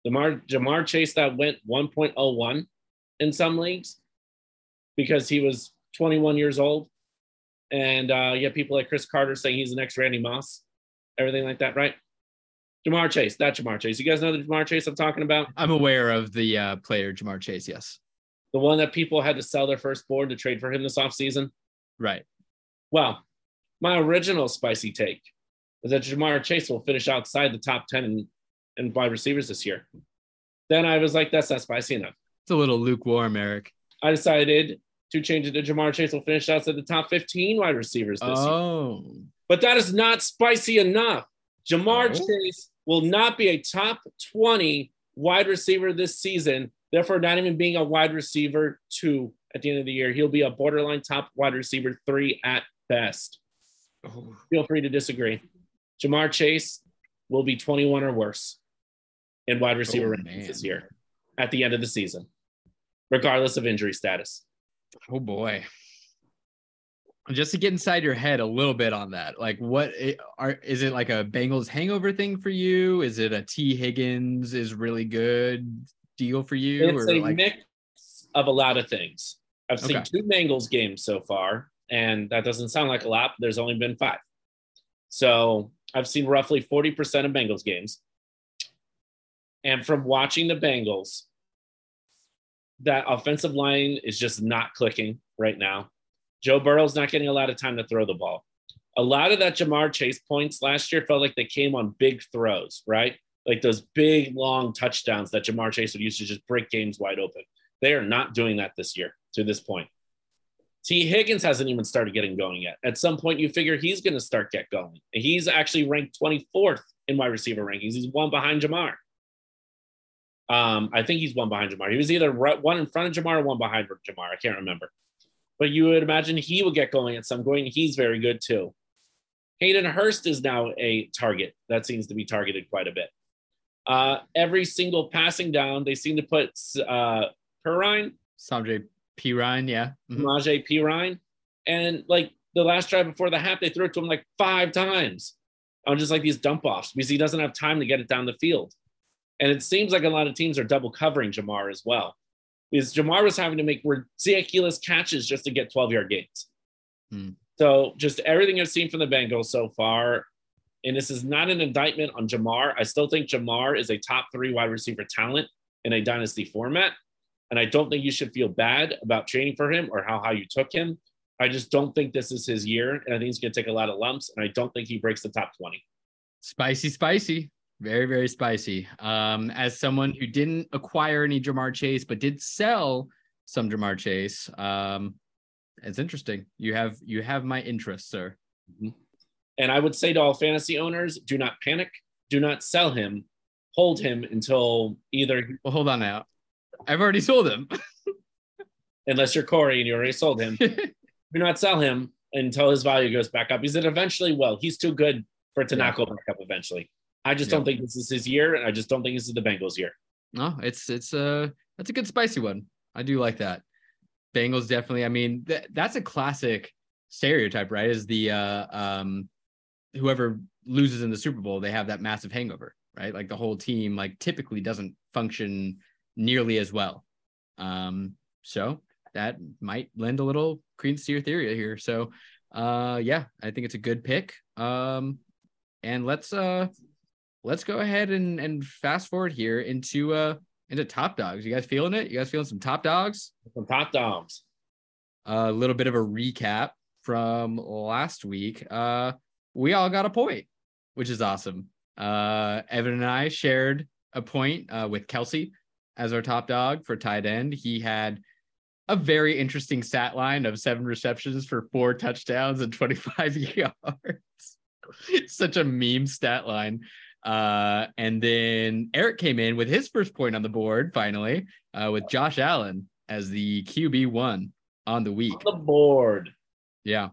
Ja'Marr Ja'Marr Chase that went 1.01 in some leagues because he was 21 years old. And uh, you have people like Cris Carter saying he's the next Randy Moss, everything like that, right? Ja'Marr Chase, that Ja'Marr Chase. You guys know the Ja'Marr Chase I'm talking about? I'm aware of the uh, player Ja'Marr Chase, yes. The one that people had to sell their first firstborn to trade for him this offseason? Right. Well, my original spicy take is that Ja'Marr Chase will finish outside the top 10 in, in wide receivers this year. Then I was like, that's not spicy enough. It's a little lukewarm, Eric. I decided to changes to Ja'Marr Chase will finish outside the top 15 wide receivers this oh. year. But that is not spicy enough. Ja'Marr oh. Chase will not be a top 20 wide receiver this season, therefore, not even being a wide receiver two at the end of the year. He'll be a borderline top wide receiver three at best. Oh. Feel free to disagree. Ja'Marr Chase will be 21 or worse in wide receiver oh, rankings this year at the end of the season, regardless of injury status. Oh boy. Just to get inside your head a little bit on that, like what are is it like a Bengals hangover thing for you? Is it a T Higgins is really good deal for you? It's a like... mix of a lot of things. I've seen okay. two Bengals games so far, and that doesn't sound like a lot, but there's only been five. So I've seen roughly 40% of Bengals games. And from watching the Bengals, that offensive line is just not clicking right now. Joe Burrow's not getting a lot of time to throw the ball. A lot of that Ja'Marr Chase points last year felt like they came on big throws, right? Like those big, long touchdowns that Ja'Marr Chase would use to just break games wide open. They are not doing that this year to this point. T. Higgins hasn't even started getting going yet. At some point, you figure he's going to start get going. He's actually ranked 24th in wide receiver rankings. He's one behind Ja'Marr. Um, I think he's one behind Ja'Marr. He was either one in front of Ja'Marr or one behind Ja'Marr. I can't remember. But you would imagine he would get going at some point. He's very good too. Hayden Hurst is now a target that seems to be targeted quite a bit. Uh, every single passing down, they seem to put uh, Perine. Samaje Perine, yeah. Mm-hmm. Perine. And like the last drive before the half, they threw it to him like five times on just like these dump offs because he doesn't have time to get it down the field. And it seems like a lot of teams are double covering Ja'Marr as well. Because Ja'Marr was having to make ridiculous catches just to get 12 yard gains. Hmm. So just everything I've seen from the Bengals so far, and this is not an indictment on Ja'Marr. I still think Ja'Marr is a top three wide receiver talent in a dynasty format. And I don't think you should feel bad about training for him or how high you took him. I just don't think this is his year. And I think he's going to take a lot of lumps. And I don't think he breaks the top 20. Spicy, spicy. Very, very spicy. Um, as someone who didn't acquire any Ja'Marr Chase, but did sell some Ja'Marr Chase, um, it's interesting. You have you have my interest, sir. Mm-hmm. And I would say to all fantasy owners, do not panic. Do not sell him. Hold him until either. Well, hold on now. I've already sold him. (laughs) Unless you're Corey and you already sold him. (laughs) do not sell him until his value goes back up. Because it eventually will. He's too good for it to yeah. not go back up eventually. I just don't think this is his year, and I just don't think this is the Bengals' year. No, it's it's a uh, that's a good spicy one. I do like that. Bengals definitely. I mean, th- that's a classic stereotype, right? Is the uh, um, whoever loses in the Super Bowl, they have that massive hangover. right? Like the whole team, like typically doesn't function nearly as well. Um, so that might lend a little credence to your theory here. So, uh, yeah, I think it's a good pick. Um, and let's uh, let's go ahead and and fast forward here into uh into top dogs. You guys feeling it? You guys feeling some top dogs? Some top dogs. A little bit of a recap from last week. Uh, we all got a point, which is awesome. Uh, Evan and I shared a point uh, with Kelce as our top dog for tight end. He had a very interesting stat line of seven receptions for four touchdowns and 25 (laughs) yards. Such a meme stat line. Uh, and then Eric came in with his first point on the board finally uh, with Josh Allen as the QB one on the week. On the board. Yeah.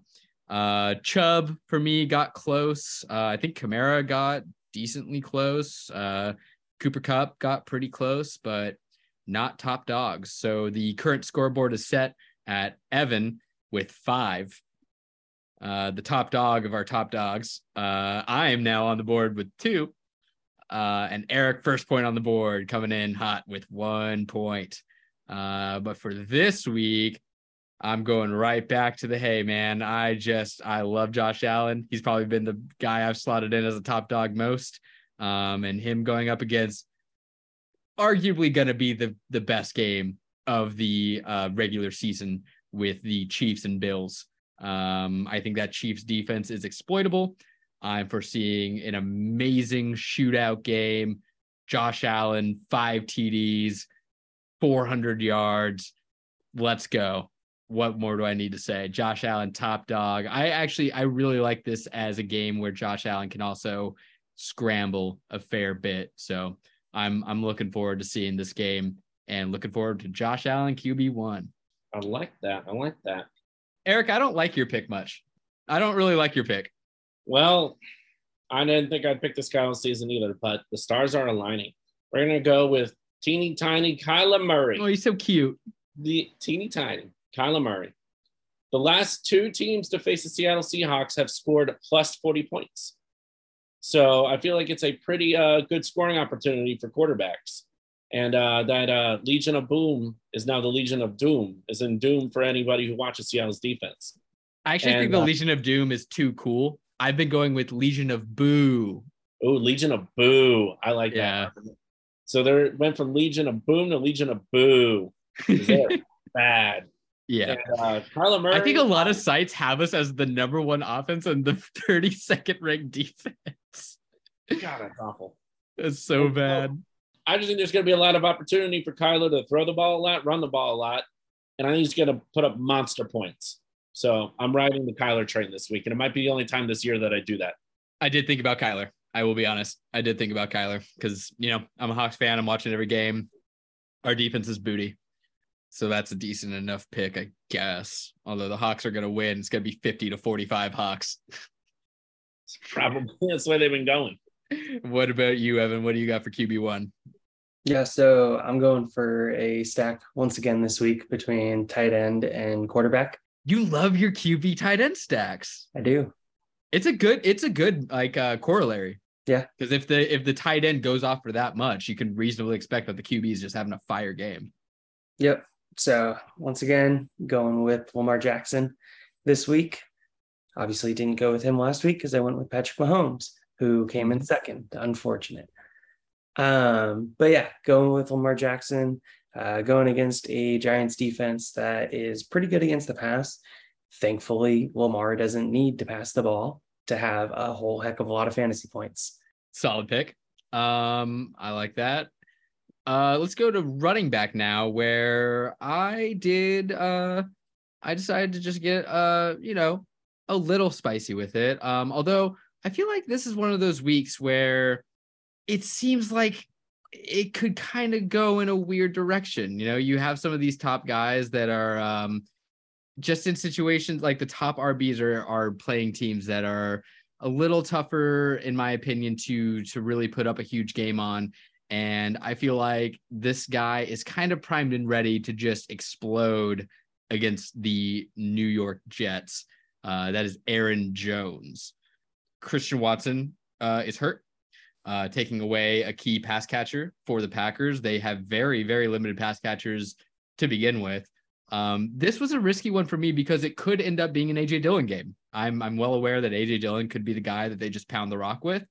Uh, Chubb for me got close. Uh, I think Kamara got decently close. Uh, Cooper Kupp got pretty close, but not top dogs. So the current scoreboard is set at Evan with five. Uh, the top dog of our top dogs. Uh, I am now on the board with two. Uh, and Eric, first point on the board, coming in hot with one point. Uh, but for this week, I'm going right back to the hey, man. I just, I love Josh Allen. He's probably been the guy I've slotted in as a top dog most. Um, and him going up against arguably going to be the, the best game of the uh, regular season with the Chiefs and Bills. Um, I think that Chiefs defense is exploitable. I'm foreseeing an amazing shootout game. Josh Allen, five TDs, 400 yards. Let's go. What more do I need to say? Josh Allen, top dog. I actually, I really like this as a game where Josh Allen can also scramble a fair bit. So I'm, I'm looking forward to seeing this game and looking forward to Josh Allen QB one. I like that. I like that. Eric, I don't like your pick much. I don't really like your pick. Well, I didn't think I'd pick this guy all season either, but the stars are aligning. We're gonna go with teeny tiny Kyler Murray. Oh, he's so cute. The teeny tiny Kyler Murray. The last two teams to face the Seattle Seahawks have scored plus 40 points. So I feel like it's a pretty uh, good scoring opportunity for quarterbacks. And uh, that uh, Legion of Boom is now the Legion of Doom, is in Doom for anybody who watches Seattle's defense. I actually and, think the uh, Legion of Doom is too cool I've been going with Legion of Boo. Oh, Legion of Boo. I like yeah. that. So there went from Legion of Boom to Legion of Boo. (laughs) Bad. Yeah. And, uh, Kyler Murray. I think a lot of sites have us as the number one offense and the (laughs) 32nd ranked defense. God, that's awful. It's so bad. I just think there's going to be a lot of opportunity for Kyler to throw the ball a lot, run the ball a lot, and I think he's going to put up monster points. So I'm riding the Kyler train this week, and it might be the only time this year that I do that. I did think about Kyler. I will be honest. I did think about Kyler because you know I'm a Hawks fan. I'm watching every game. Our defense is booty, so that's a decent enough pick, I guess. Although the Hawks are going to win, it's going to be 50 to 45 Hawks. It's Probably (laughs) that's the way they've been going. What about you, Evan? What do you got for QB one? Yeah, so I'm going for a stack once again this week between tight end and quarterback. You love your QB tight end stacks. I do. It's a good, it's a good like uh corollary. Yeah. Because if the if the tight end goes off for that much, you can reasonably expect that the QB is just having a fire game. Yep. So once again, going with Lamar Jackson this week. Obviously, didn't go with him last week because I went with Patrick Mahomes, who came in second. Unfortunate. Um, but yeah, going with Lamar Jackson uh, going against a Giants defense that is pretty good against the pass. Thankfully, Lamar doesn't need to pass the ball to have a whole heck of a lot of fantasy points. Solid pick. Um, I like that. Uh, let's go to running back now, where I did. Uh, I decided to just get uh, you know, a little spicy with it. Um, although I feel like this is one of those weeks where it seems like it could kind of go in a weird direction. You know, you have some of these top guys that are um, just in situations like the top RBs are are playing teams that are a little tougher, in my opinion, to to really put up a huge game on. And I feel like this guy is kind of primed and ready to just explode against the New York Jets. Uh, that is Aaron Jones. Christian Watson uh, is hurt. Uh, taking away a key pass catcher for the Packers. They have very, very limited pass catchers to begin with. Um, this was a risky one for me because it could end up being an AJ Dillon game. I'm I'm well aware that AJ Dillon could be the guy that they just pound the rock with,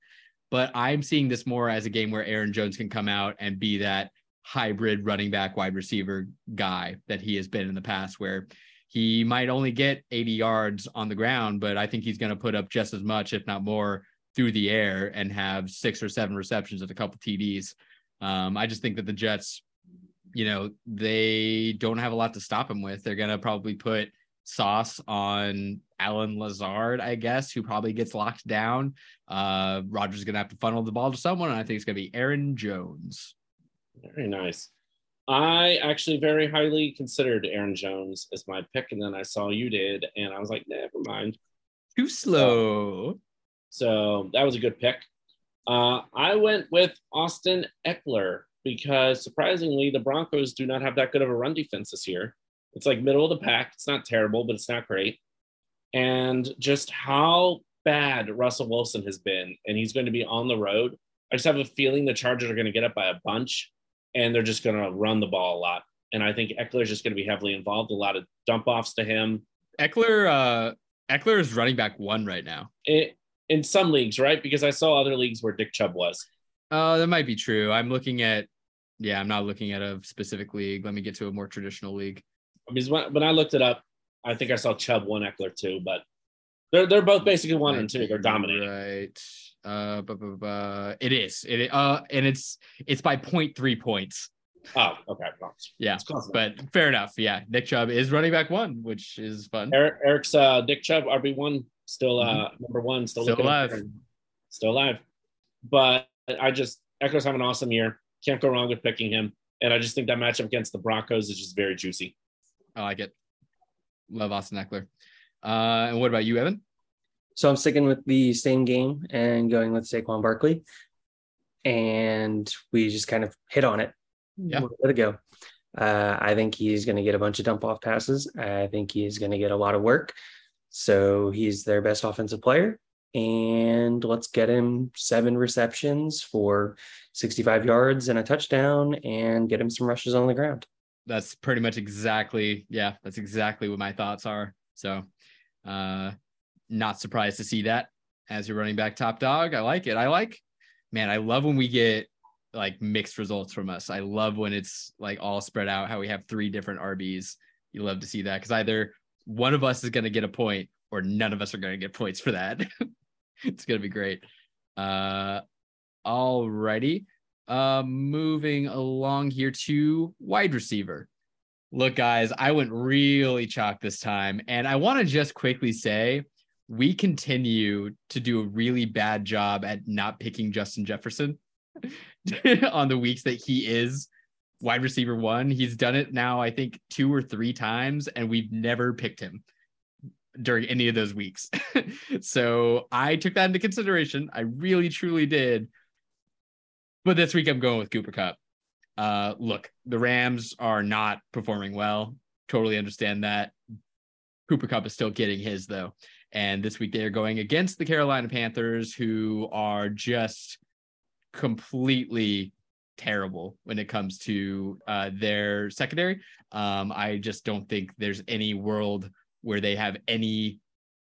but I'm seeing this more as a game where Aaron Jones can come out and be that hybrid running back wide receiver guy that he has been in the past, where he might only get 80 yards on the ground, but I think he's going to put up just as much, if not more, through the air and have six or seven receptions and a couple TDs. Um, I just think that the Jets you know, they don't have a lot to stop him with. They're going to probably put sauce on Allen Lazard, I guess, who probably gets locked down. Uh, Rodgers is going to have to funnel the ball to someone, and I think it's going to be Aaron Jones. Very nice. I actually very highly considered Aaron Jones as my pick, and then I saw you did, and I was like, never mind. Too slow. So, that was a good pick. Uh, I went with Austin Ekeler because surprisingly, the Broncos do not have that good of a run defense this year. It's like middle of the pack. It's not terrible, but it's not great. And just how bad Russell Wilson has been, and he's going to be on the road. I just have a feeling the Chargers are going to get up by a bunch and they're just going to run the ball a lot. And I think Ekeler is just going to be heavily involved. A lot of dump offs to him. Ekeler, uh, Ekeler is running back one right now. It, in some leagues, right? Because I saw other leagues where Nick Chubb was. Uh, that might be true. I'm looking at, yeah, I'm not looking at a specific league. Let me get to a more traditional league. I mean, when I looked it up, I think I saw Chubb one Ekeler two, but they're they're both basically one and two. They're dominating. Right. Uh, but, but, but it is. It uh, and it's it's by 0.3 points. Oh, okay. Yeah, but fair enough. Yeah, Nick Chubb is running back one, which is fun. Eric, Eric's uh, Nick Chubb RB one, still uh, mm-hmm. number one, still, still alive, still alive. But I just Ekeler's having an awesome year. Can't go wrong with picking him, and I just think that matchup against the Broncos is just very juicy. I like it. Love Austin Ekeler. Uh, and what about you, Evan? So I'm sticking with the same game and going with Saquon Barkley. And we just kind of hit on it. Yeah. Let it go. Uh, I think he's going to get a bunch of dump off passes. I think he's going to get a lot of work. So he's their best offensive player. And let's get him seven receptions for 65 yards and a touchdown and get him some rushes on the ground. That's pretty much exactly yeah that's exactly what my thoughts are. So uh not surprised to see that as your running back top dog. I like it. I like man i love when we get like mixed results from us. I love when it's like all spread out how we have three different rbs you love to see that because either one of us is going to get a point or none of us are going to get points for that (laughs) it's going to be great uh all righty uh, moving along here to wide receiver. Look, guys, I went really chalk this time. And I want to just quickly say we continue to do a really bad job at not picking Justin Jefferson (laughs) on the weeks that he is wide receiver one. He's done it now, I think, two or three times, and we've never picked him during any of those weeks. (laughs) so I took that into consideration. I really, truly did. But this week I'm going with Cooper Kupp. Uh, look, the Rams are not performing well. Totally understand that. Cooper Kupp is still getting his though. And this week they are going against the Carolina Panthers, who are just completely terrible when it comes to uh, their secondary. Um, I just don't think there's any world where they have any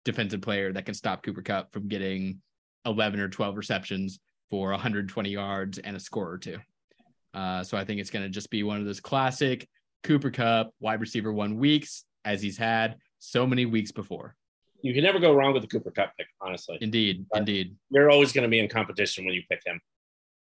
defensive player that can stop Cooper Kupp from getting 11 or 12 receptions for 120 yards and a score or two. Uh, so I think it's going to just be one of those classic Cooper Kupp wide receiver one weeks as he's had so many weeks before. You can never go wrong with the Cooper Kupp pick, honestly. Indeed, but indeed. You're always going to be in competition when you pick him.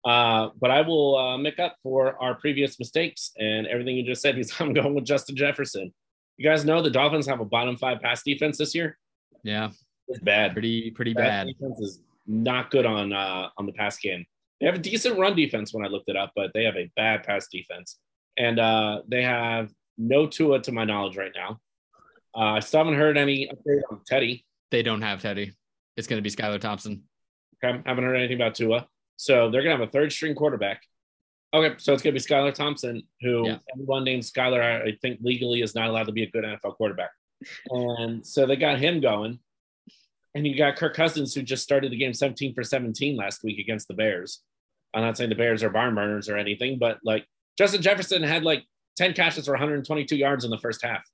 Uh, but I will uh, make up for our previous mistakes and everything you just said. Because (laughs) I'm going with Justin Jefferson. You guys know the Dolphins have a bottom five pass defense this year. Yeah, it's bad. Pretty pretty bad. Defense is not good on uh, on the pass game. They have a decent run defense when I looked it up, but they have a bad pass defense, and uh, they have no Tua to my knowledge right now. Uh, I still haven't heard any update on Teddy. They don't have Teddy. It's going to be Skylar Thompson. Okay, haven't heard anything about Tua. So they're going to have a third string quarterback. Okay, so it's going to be Skylar Thompson, who yeah. everyone named Skylar, I think legally is not allowed to be a good NFL quarterback. And so they got him going. And you got Kirk Cousins, who just started the game 17 for 17 last week against the Bears. I'm not saying the Bears are barn burners or anything, but like Justin Jefferson had like 10 catches for 122 yards in the first half.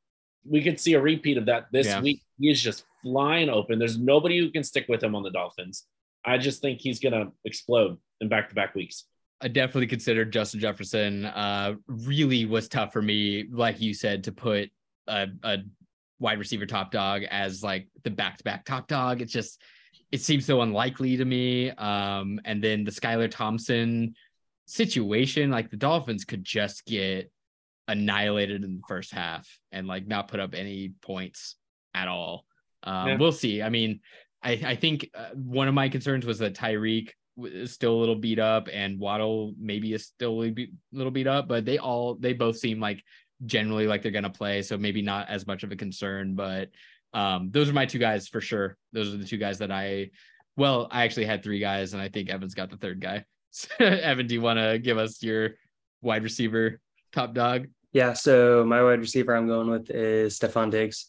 We could see a repeat of that this yeah. week. He's just flying open. There's nobody who can stick with him on the Dolphins. I just think he's going to explode in back to back weeks. I definitely considered Justin Jefferson. Uh, really was tough for me, like you said, to put a, a wide receiver top dog as like the back to back top dog. It's just it seems so unlikely to me. Um, and then the Skylar Thompson situation, like the Dolphins could just get annihilated in the first half and like not put up any points at all. Um, yeah. We'll see. I mean, I, I think uh, one of my concerns was that Tyreek is still a little beat up and Waddle maybe is still a little beat up, but they all they both seem like generally like they're gonna play, so maybe not as much of a concern. But um, those are my two guys for sure. Those are the two guys that I well, I actually had three guys, and I think Evan's got the third guy. (laughs) So Evan, do you want to give us your wide receiver top dog? Yeah, so my wide receiver I'm going with is Stefon Diggs.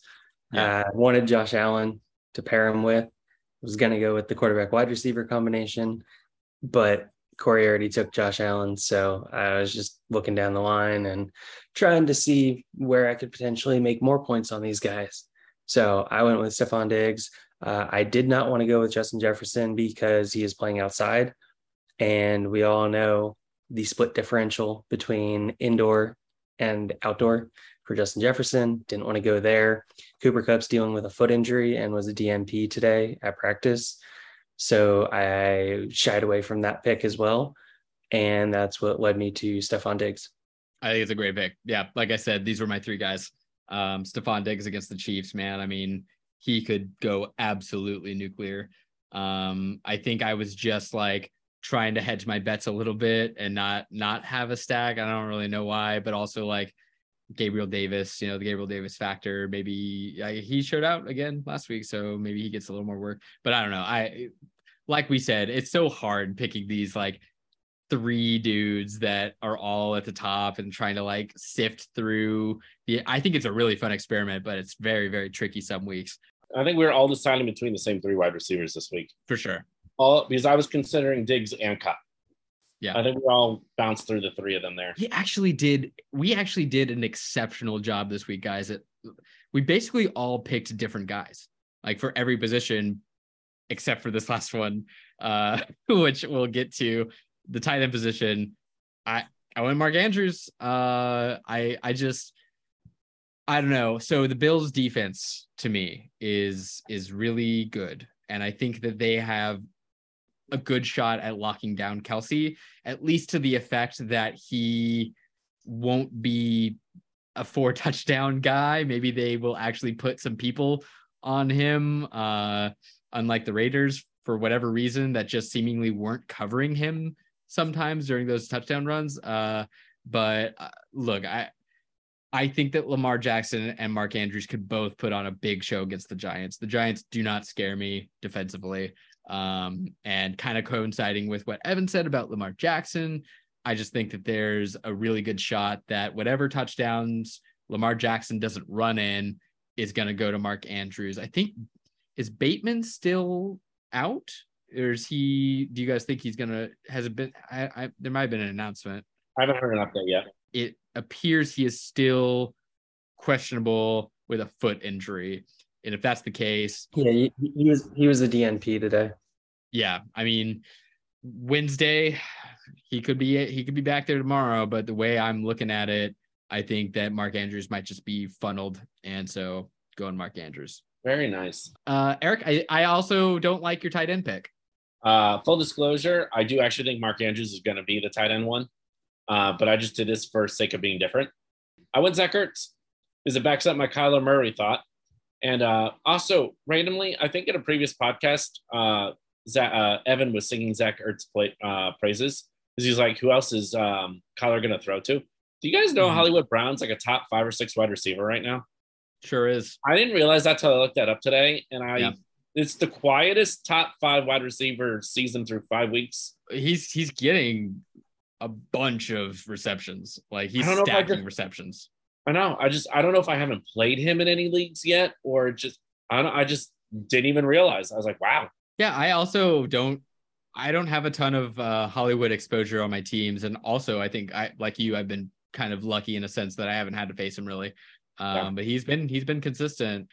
Yeah. Uh, wanted Josh Allen to pair him with. Was going to go with the quarterback wide receiver combination, but Corey already took Josh Allen. So I was just looking down the line and trying to see where I could potentially make more points on these guys. So I went with Stefon Diggs. Uh, I did not want to go with Justin Jefferson because he is playing outside. And we all know the split differential between indoor and outdoor for Justin Jefferson. Didn't want to go there. Cooper Kupp's dealing with a foot injury and was a DNP today at practice. So I shied away from that pick as well. And that's what led me to Stefon Diggs. I think it's a great pick. Yeah. Like I said, these were my three guys. Um, Stefon Diggs against the Chiefs, man. I mean, he could go absolutely nuclear. Um, I think I was just like, trying to hedge my bets a little bit and not not have a stack. I don't really know why, but also like Gabriel Davis, you know, the Gabriel Davis factor. Maybe uh, he showed out again last week, so maybe he gets a little more work. But I don't know. I like we said, it's so hard picking these like three dudes that are all at the top and trying to like sift through the I think it's a really fun experiment, but it's very, very tricky some weeks. I think we are all deciding between the same three wide receivers this week. For sure all because I was considering Diggs and Kupp. Yeah. I think we all bounced through the three of them there. He actually did. We actually did an exceptional job this week, guys. It, we basically all picked different guys, like for every position, except for this last one, uh, (laughs) which we'll get to. The tight end position, I I went Mark Andrews. Uh, I I just I don't know. So the Bills' defense to me is is really good, and I think that they have a good shot at locking down Kelce, at least to the effect that he won't be a four (laughs) touchdown guy. Maybe they will actually put some people on him, uh, unlike the Raiders, for whatever reason, that just seemingly weren't covering him sometimes during those touchdown runs. Uh, but uh, look, I I think that Lamar Jackson and Mark Andrews could both put on a big show against the Giants. The Giants do not scare me defensively. Um, and kind of coinciding with what Evan said about Lamar Jackson, I just think that there's a really good shot that whatever touchdowns Lamar Jackson doesn't run in is going to go to Mark Andrews. I think is Bateman still out, or is he? Do you guys think he's going to? Has it been? I, I there might have been an announcement. I haven't heard an update yet. It appears he is still questionable with a foot injury. And if that's the case, yeah, he, he was he was a DNP today. Yeah, I mean Wednesday, he could be he could be back there tomorrow. But the way I'm looking at it, I think that Mark Andrews might just be funneled, and so going Mark Andrews. Very nice. Uh, Eric, I, I also don't like your tight end pick. Uh, full disclosure, I do actually think Mark Andrews is going to be the tight end one, uh, but I just did this for sake of being different. I went Zach Ertz because it backs up my Kyler Murray thought. And uh, also, randomly, I think in a previous podcast, uh, Zach, uh, Evan was singing Zach Ertz play, uh, praises because he's like, "Who else is um, Kyler going to throw to?" Do you guys know mm-hmm. Hollywood Brown's like a top five or six wide receiver right now? Sure is. I didn't realize that till I looked that up today, and I. Yeah. It's the quietest top five wide receiver season through five weeks. He's he's getting a bunch of receptions. Like he's stacking receptions. I know. I just I don't know if I haven't played him in any leagues yet, or just I don't. I just didn't even realize. I was like, wow. Yeah, I also don't I don't have a ton of uh, Hollywood exposure on my teams, and also I think I like you, I've been kind of lucky in a sense that I haven't had to face him really. Um, yeah. But he's been he's been consistent.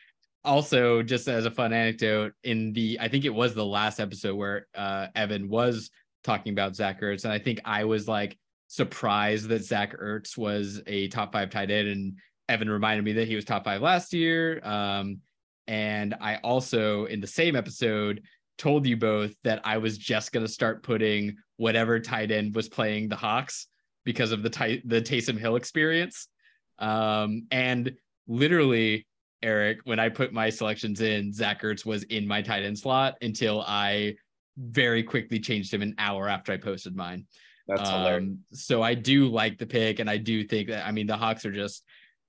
Also, just as a fun anecdote, in the I think it was the last episode where uh, Evan was talking about Zach Ertz, and I think I was like surprised that Zach Ertz was a top five tight end, and Evan reminded me that he was top five last year. Um, and I also in the same episode told you both that I was just gonna start putting whatever tight end was playing the Hawks because of the tight the Taysom Hill experience. Um, and literally, Eric, when I put my selections in, Zach Ertz was in my tight end slot until I very quickly changed him an hour after I posted mine. That's um, hilarious. So I do like the pick, and I do think that I mean the Hawks are just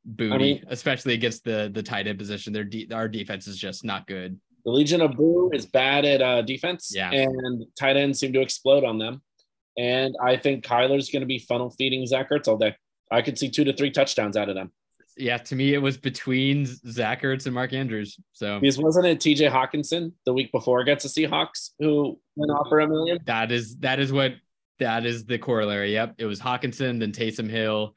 booty, I mean, especially against the the tight end position. Their de- our defense is just not good. The Legion of Boo is bad at uh, defense, yeah. and tight ends seem to explode on them. And I think Kyler's going to be funnel feeding Zach Ertz all day. I could see two to three touchdowns out of them. Yeah, to me, it was between Zach Ertz and Mark Andrews. So because wasn't it TJ Hockenson the week before against the Seahawks who went off for a million? That is that is what that is the corollary. Yep, it was Hockenson, then Taysom Hill.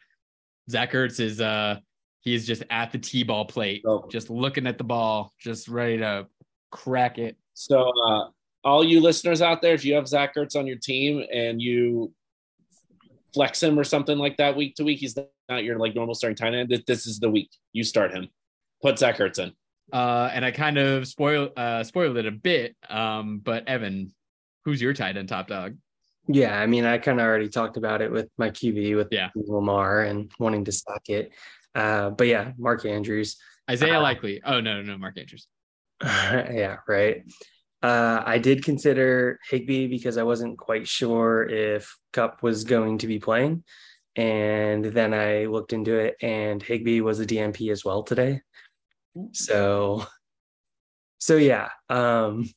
Zach Ertz is uh he is just at the T-ball plate, oh. just looking at the ball, just ready to crack it. So uh all you listeners out there, if you have Zach Ertz on your team and you flex him or something like that week to week, he's not your like normal starting tight end. This is the week you start him. Put Zach Ertz in. Uh, and I kind of spoiled uh, spoiled it a bit. Um, but Evan, who's your tight end top dog? Yeah, I mean, I kind of already talked about it with my QB with yeah. Lamar and wanting to stack it. Uh, but yeah, Mark Andrews, Isaiah uh, Likely. Oh no, no, Mark Andrews. (laughs) yeah, right. Uh, I did consider Higbee because I wasn't quite sure if Kupp was going to be playing. And then I looked into it, and Higbee was a DNP as well today. So, so yeah, um,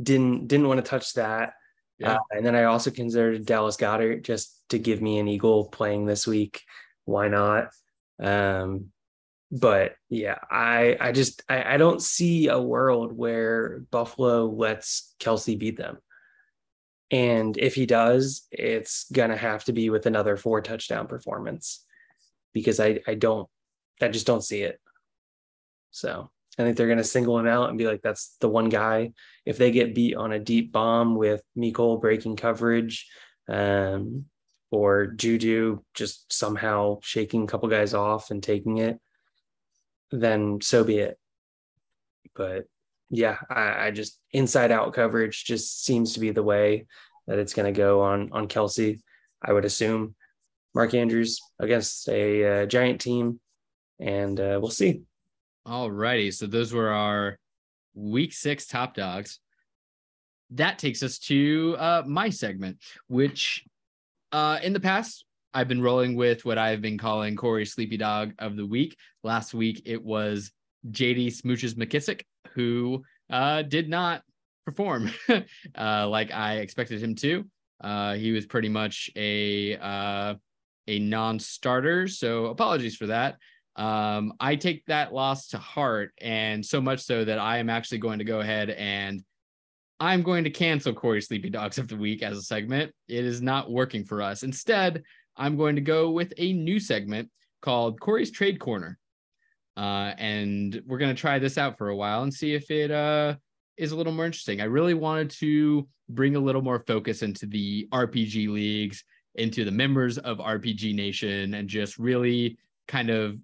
didn't didn't want to touch that. Yeah. Uh, and then I also considered Dallas Goedert just to give me an Eagle playing this week. Why not? Um, but yeah, I I just I, I don't see a world where Buffalo lets Kelce beat them. And if he does, it's gonna have to be with another four touchdown performance because I I don't I just don't see it. So I think they're gonna single him out and be like, that's the one guy. If they get beat on a deep bomb with Mecole breaking coverage, um, or Juju just somehow shaking a couple guys off and taking it, then so be it. But yeah, I, I just inside out coverage just seems to be the way that it's going to go on on Kelce. I would assume Mark Andrews against a uh, giant team, and uh, we'll see. All righty, so those were our week six top dogs. That takes us to uh, my segment, which uh, in the past I've been rolling with what I've been calling Corey sleepy dog of the week. Last week it was JD Smooches McKissic, who uh, did not perform (laughs) uh, like I expected him to. Uh, he was pretty much a uh, a non-starter, so apologies for that. Um, I take that loss to heart, and so much so that I am actually going to go ahead and I'm going to cancel Corey Sleepy Dogs of the Week as a segment. It is not working for us. Instead, I'm going to go with a new segment called Corey's Trade Corner. Uh, and we're going to try this out for a while and see if it uh, is a little more interesting. I really wanted to bring a little more focus into the RPG leagues, into the members of RPG Nation, and just really kind of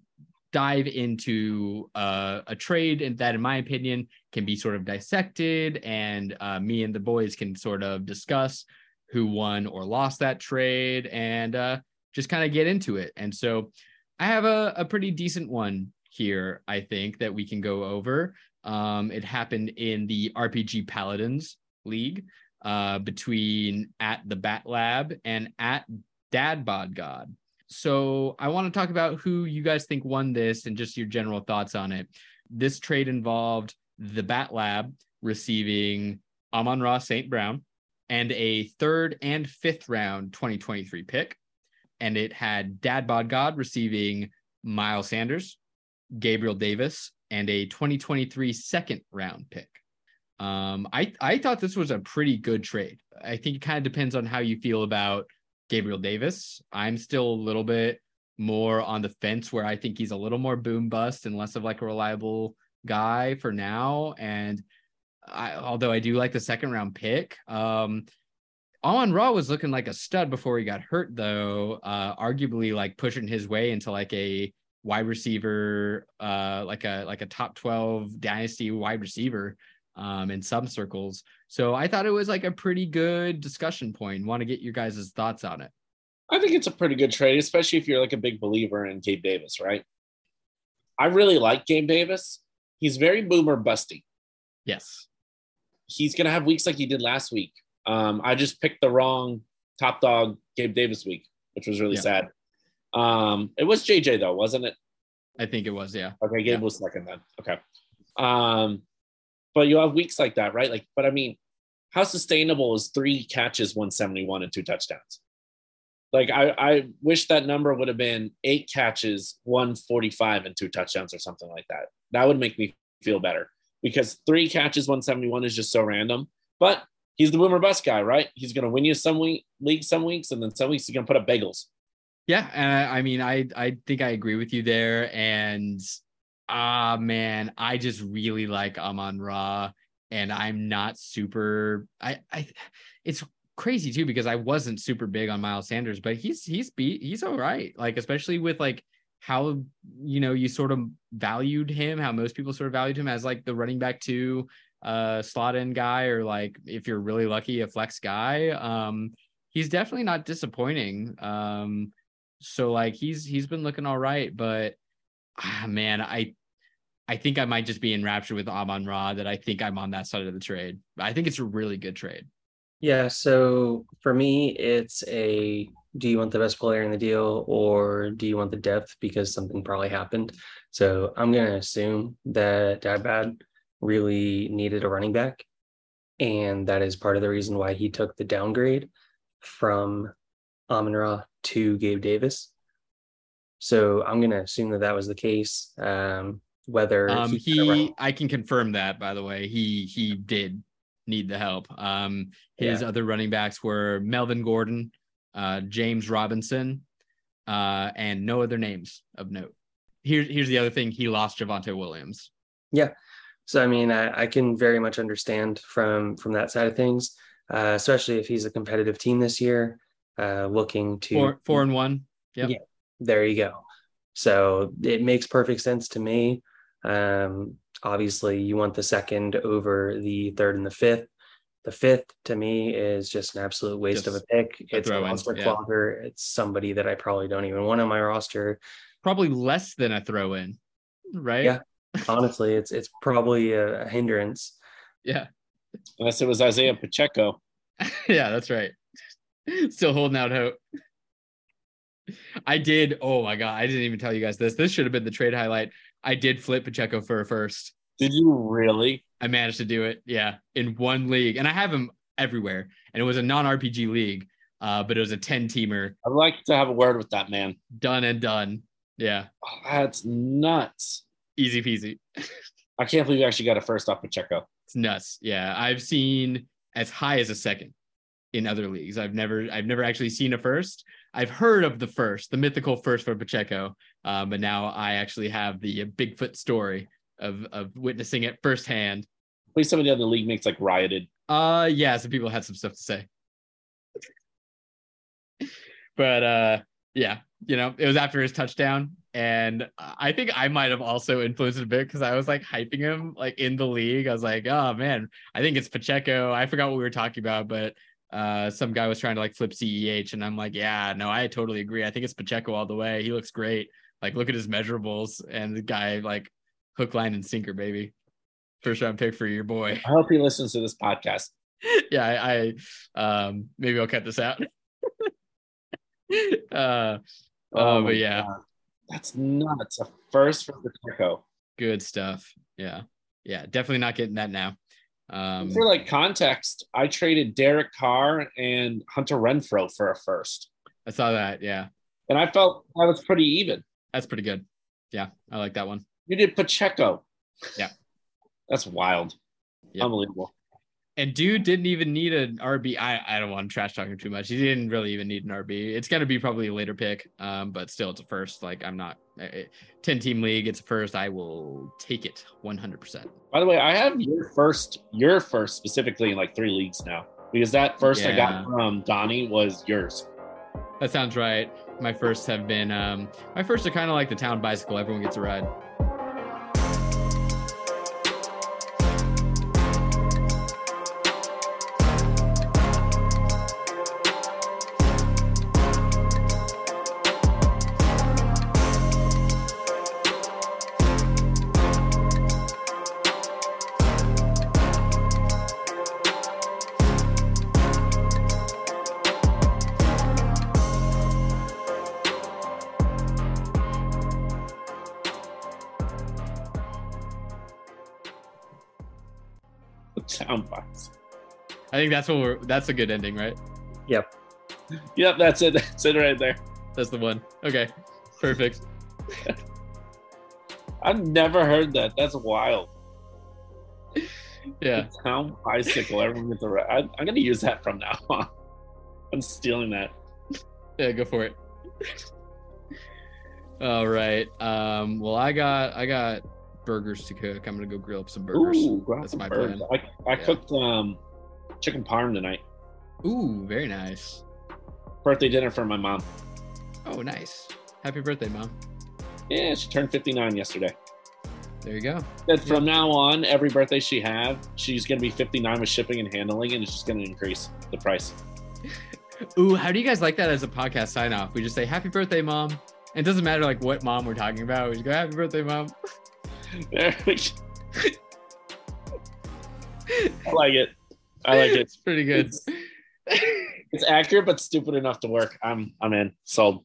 dive into uh, a trade that in my opinion can be sort of dissected and uh, me and the boys can sort of discuss who won or lost that trade and uh, just kind of get into it. And so I have a, a pretty decent one here, I think, that we can go over. Um, it happened in the RPG Paladins League uh, between at the Bat Lab and at Dad Bod God. So I want to talk about who you guys think won this and just your general thoughts on it. This trade involved the Bat Lab receiving Amon-Ra St. Brown, and a third and fifth round 2023 pick. And it had Dad Bod God receiving Miles Sanders, Gabriel Davis, and a 2023 second round pick. Um, I I thought this was a pretty good trade. I think it kind of depends on how you feel about Gabriel Davis. I'm still a little bit more on the fence where I think he's a little more boom bust and less of like a reliable guy for now. And I, although I do like the second round pick, um, Amon Ra was looking like a stud before he got hurt, though. Uh, arguably, like pushing his way into like a wide receiver, uh, like a like a top twelve dynasty wide receiver um, in some circles. So I thought it was like a pretty good discussion point. Want to get your guys' thoughts on it? I think it's a pretty good trade, especially if you're like a big believer in Gabe Davis, right? I really like Gabe Davis. He's very boomer busty. Yes. He's going to have weeks like he did last week. Um, I just picked the wrong top dog Gabe Davis week, which was really yeah. sad. Um, it was JJ though, wasn't it? I think it was, yeah. Okay, Gabe yeah. was second then. Okay. Um, but you have weeks like that, right? Like, but I mean, how sustainable is three catches, 171 and two touchdowns? Like, I, I wish that number would have been eight catches, 145 and two touchdowns or something like that. That would make me feel better because three catches, 171 is just so random. But he's the boomer bust guy, right? He's going to win you some week, league some weeks, and then some weeks he's going to put up bagels. Yeah, and I, I mean, I I think I agree with you there, and ah man, I just really like Amon Ra, and I'm not super. I I, it's crazy too because I wasn't super big on Miles Sanders, but he's he's beat he's all right. Like especially with like how you know you sort of valued him, how most people sort of valued him as like the running back two uh slot in guy or like if you're really lucky a flex guy. Um he's definitely not disappointing. Um so like he's he's been looking all right, but ah, man, I I think I might just be enraptured with Amon Ra that I think I'm on that side of the trade. I think it's a really good trade. Yeah. So for me, it's a do you want the best player in the deal or do you want the depth because something probably happened? So I'm going to assume that Dad really needed a running back. And that is part of the reason why he took the downgrade from Amon Ra to Gabe Davis. So I'm going to assume that that was the case. Um, whether um, he, I can confirm that by the way, he he did need the help. Um, his yeah. other running backs were Melvin Gordon, uh, James Robinson, uh, and no other names of note. Here's here's the other thing: he lost Javonte Williams. Yeah, so I mean, I, I can very much understand from from that side of things, uh, especially if he's a competitive team this year, uh, looking to four four and one. Yep. Yeah, there you go. So it makes perfect sense to me. Um, obviously, you want the second over the third and the fifth. The fifth to me is just an absolute waste just of a pick. A it's a roster yeah. clogger. It's somebody that I probably don't even want on my roster. Probably less than a throw in, right? Yeah. Honestly, it's it's probably a, a hindrance. (laughs) Yeah. Unless it was Isaiah Pacheco. (laughs) yeah, that's right. Still holding out hope. I did. Oh my god, I didn't even tell you guys this. This should have been the trade highlight. I did flip Pacheco for a first. Did you really? I managed to do it. Yeah, in one league, and I have him everywhere. And it was a non-RPG league, uh, but it was a ten-teamer. I'd like to have a word with that man. Done and done. Yeah, oh, that's nuts. Easy peasy. (laughs) I can't believe you actually got a first off Pacheco. It's nuts. Yeah, I've seen as high as a second in other leagues. I've never I've never actually seen a first. I've heard of the first, the mythical first for Pacheco, um, but now I actually have the Bigfoot story of of witnessing it firsthand. At least some of the other league mates like rioted. Uh, yeah, some people had some stuff to say. but uh, yeah, you know, it was after his touchdown, and I think I might have also influenced a bit because I was like hyping him like in the league. I was like, oh man, I think it's Pacheco. I forgot what we were talking about, but uh, some guy was trying to like flip CEH, and I'm like, yeah, no, I totally agree. I think it's Pacheco all the way. He looks great. Like, look at his measurables, and the guy like hook, line, and sinker, baby. First round pick for your boy. I hope he listens to this podcast. (laughs) yeah, I, I um maybe I'll cut this out. (laughs) uh, oh, uh, but yeah, God. that's nuts. A first for Pacheco. Good stuff. Yeah, yeah, definitely not getting that now. Um, for like context, I traded Derek Carr and Hunter Renfrow for a first. I saw that, yeah. And I felt that was pretty even. That's pretty good. Yeah, I like that one. You did Pacheco. Yeah. That's wild. Yep. Unbelievable. And dude didn't even need an RB. I, I don't want to trash talking too much. He didn't really even need an RB. It's gonna be probably a later pick, um, but still, it's a first. Like I'm not uh, uh, ten team league. It's a first. I will take it 100. percent By the way, I have your first, your first specifically in like three leagues now because that first yeah. I got from Donnie was yours. That sounds right. My first have been um, my first are kind of like the town bicycle. Everyone gets a ride. Think that's what we're. That's a good ending, right? Yep. Yep, that's it. (laughs) That's it right there. That's the one. Okay, perfect. (laughs) I've never heard that. That's wild. Yeah. Town bicycle. Everyone gets a ride. I, I'm gonna use that from now on. (laughs) I'm stealing that. Yeah, go for it. All right. Um. Well, I got I got burgers to cook. I'm gonna go grill up some burgers. Ooh, That's my burgers. plan. I, I yeah. cooked um chicken parm tonight. Ooh, very nice. Birthday dinner for my mom. Oh, nice. Happy birthday, mom. Yeah, she turned 59 yesterday. There you go. That from now on, every birthday she have, she's gonna be 59 with shipping and handling, and it's just gonna increase the price. (laughs) Ooh, how do you guys like that as a podcast sign off? We just say happy birthday, mom. and It doesn't matter like what mom we're talking about. We just go happy birthday, mom. (laughs) I like it. I like it. It's pretty good. It's, it's accurate, but stupid enough to work. I'm I'm in. Sold.